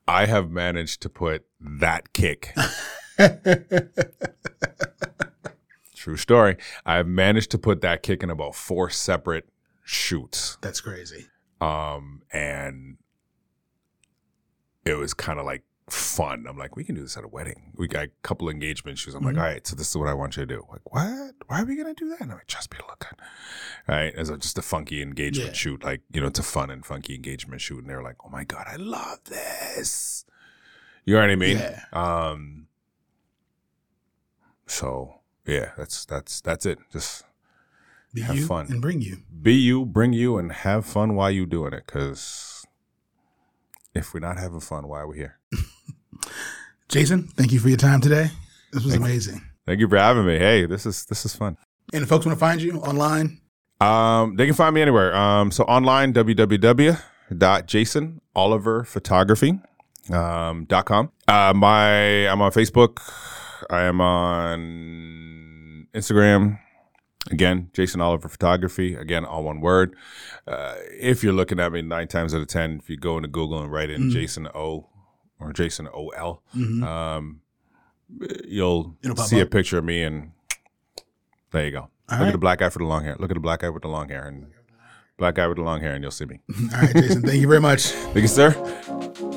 Speaker 3: I have managed to put that kick. True story. I've managed to put that kick in about four separate shoots.
Speaker 1: That's crazy.
Speaker 3: Um, and it was kind of like fun. I'm like, we can do this at a wedding. We got a couple engagement shoots. I'm like,
Speaker 1: Mhm.
Speaker 3: all right, so this is what I want you to do. Like, what? Why are we gonna do that? And I'm like, just be looking. All right, as a, just a funky engagement
Speaker 1: Yeah.
Speaker 3: shoot, like you know, it's a fun and funky engagement shoot, and they're like, oh my god, I love this. You know what I mean?
Speaker 1: Yeah.
Speaker 3: Um. So yeah, that's that's that's it. Just
Speaker 1: Be
Speaker 3: Have
Speaker 1: you
Speaker 3: fun.
Speaker 1: and bring you.
Speaker 3: be you, bring you, and have fun while you doing it. Because if we're not having fun, why are we here?
Speaker 1: Jason, thank you for your time today. This was
Speaker 3: Thank you.
Speaker 1: amazing.
Speaker 3: Thank you for having me. Hey, this is this is fun.
Speaker 1: And if folks want to find you online,
Speaker 3: Um, they can find me anywhere. Um, so online www.jasonoliverphotography um, dot com. Uh, my I'm on Facebook. I am on Instagram. Again, Jason Oliver Photography. Again, all one word. Uh, if you're looking at me nine times out of ten, if you go into Google and write in
Speaker 1: Mhm.
Speaker 3: Jason O or Jason O L,
Speaker 1: Mhm.
Speaker 3: um, you'll see a picture of me, and there you go.
Speaker 1: All
Speaker 3: Look at the black guy for the long hair. Look at the black guy with the long hair, and black guy with the long hair, and you'll see me.
Speaker 1: all right, Jason, thank you very much.
Speaker 3: Thank you, sir.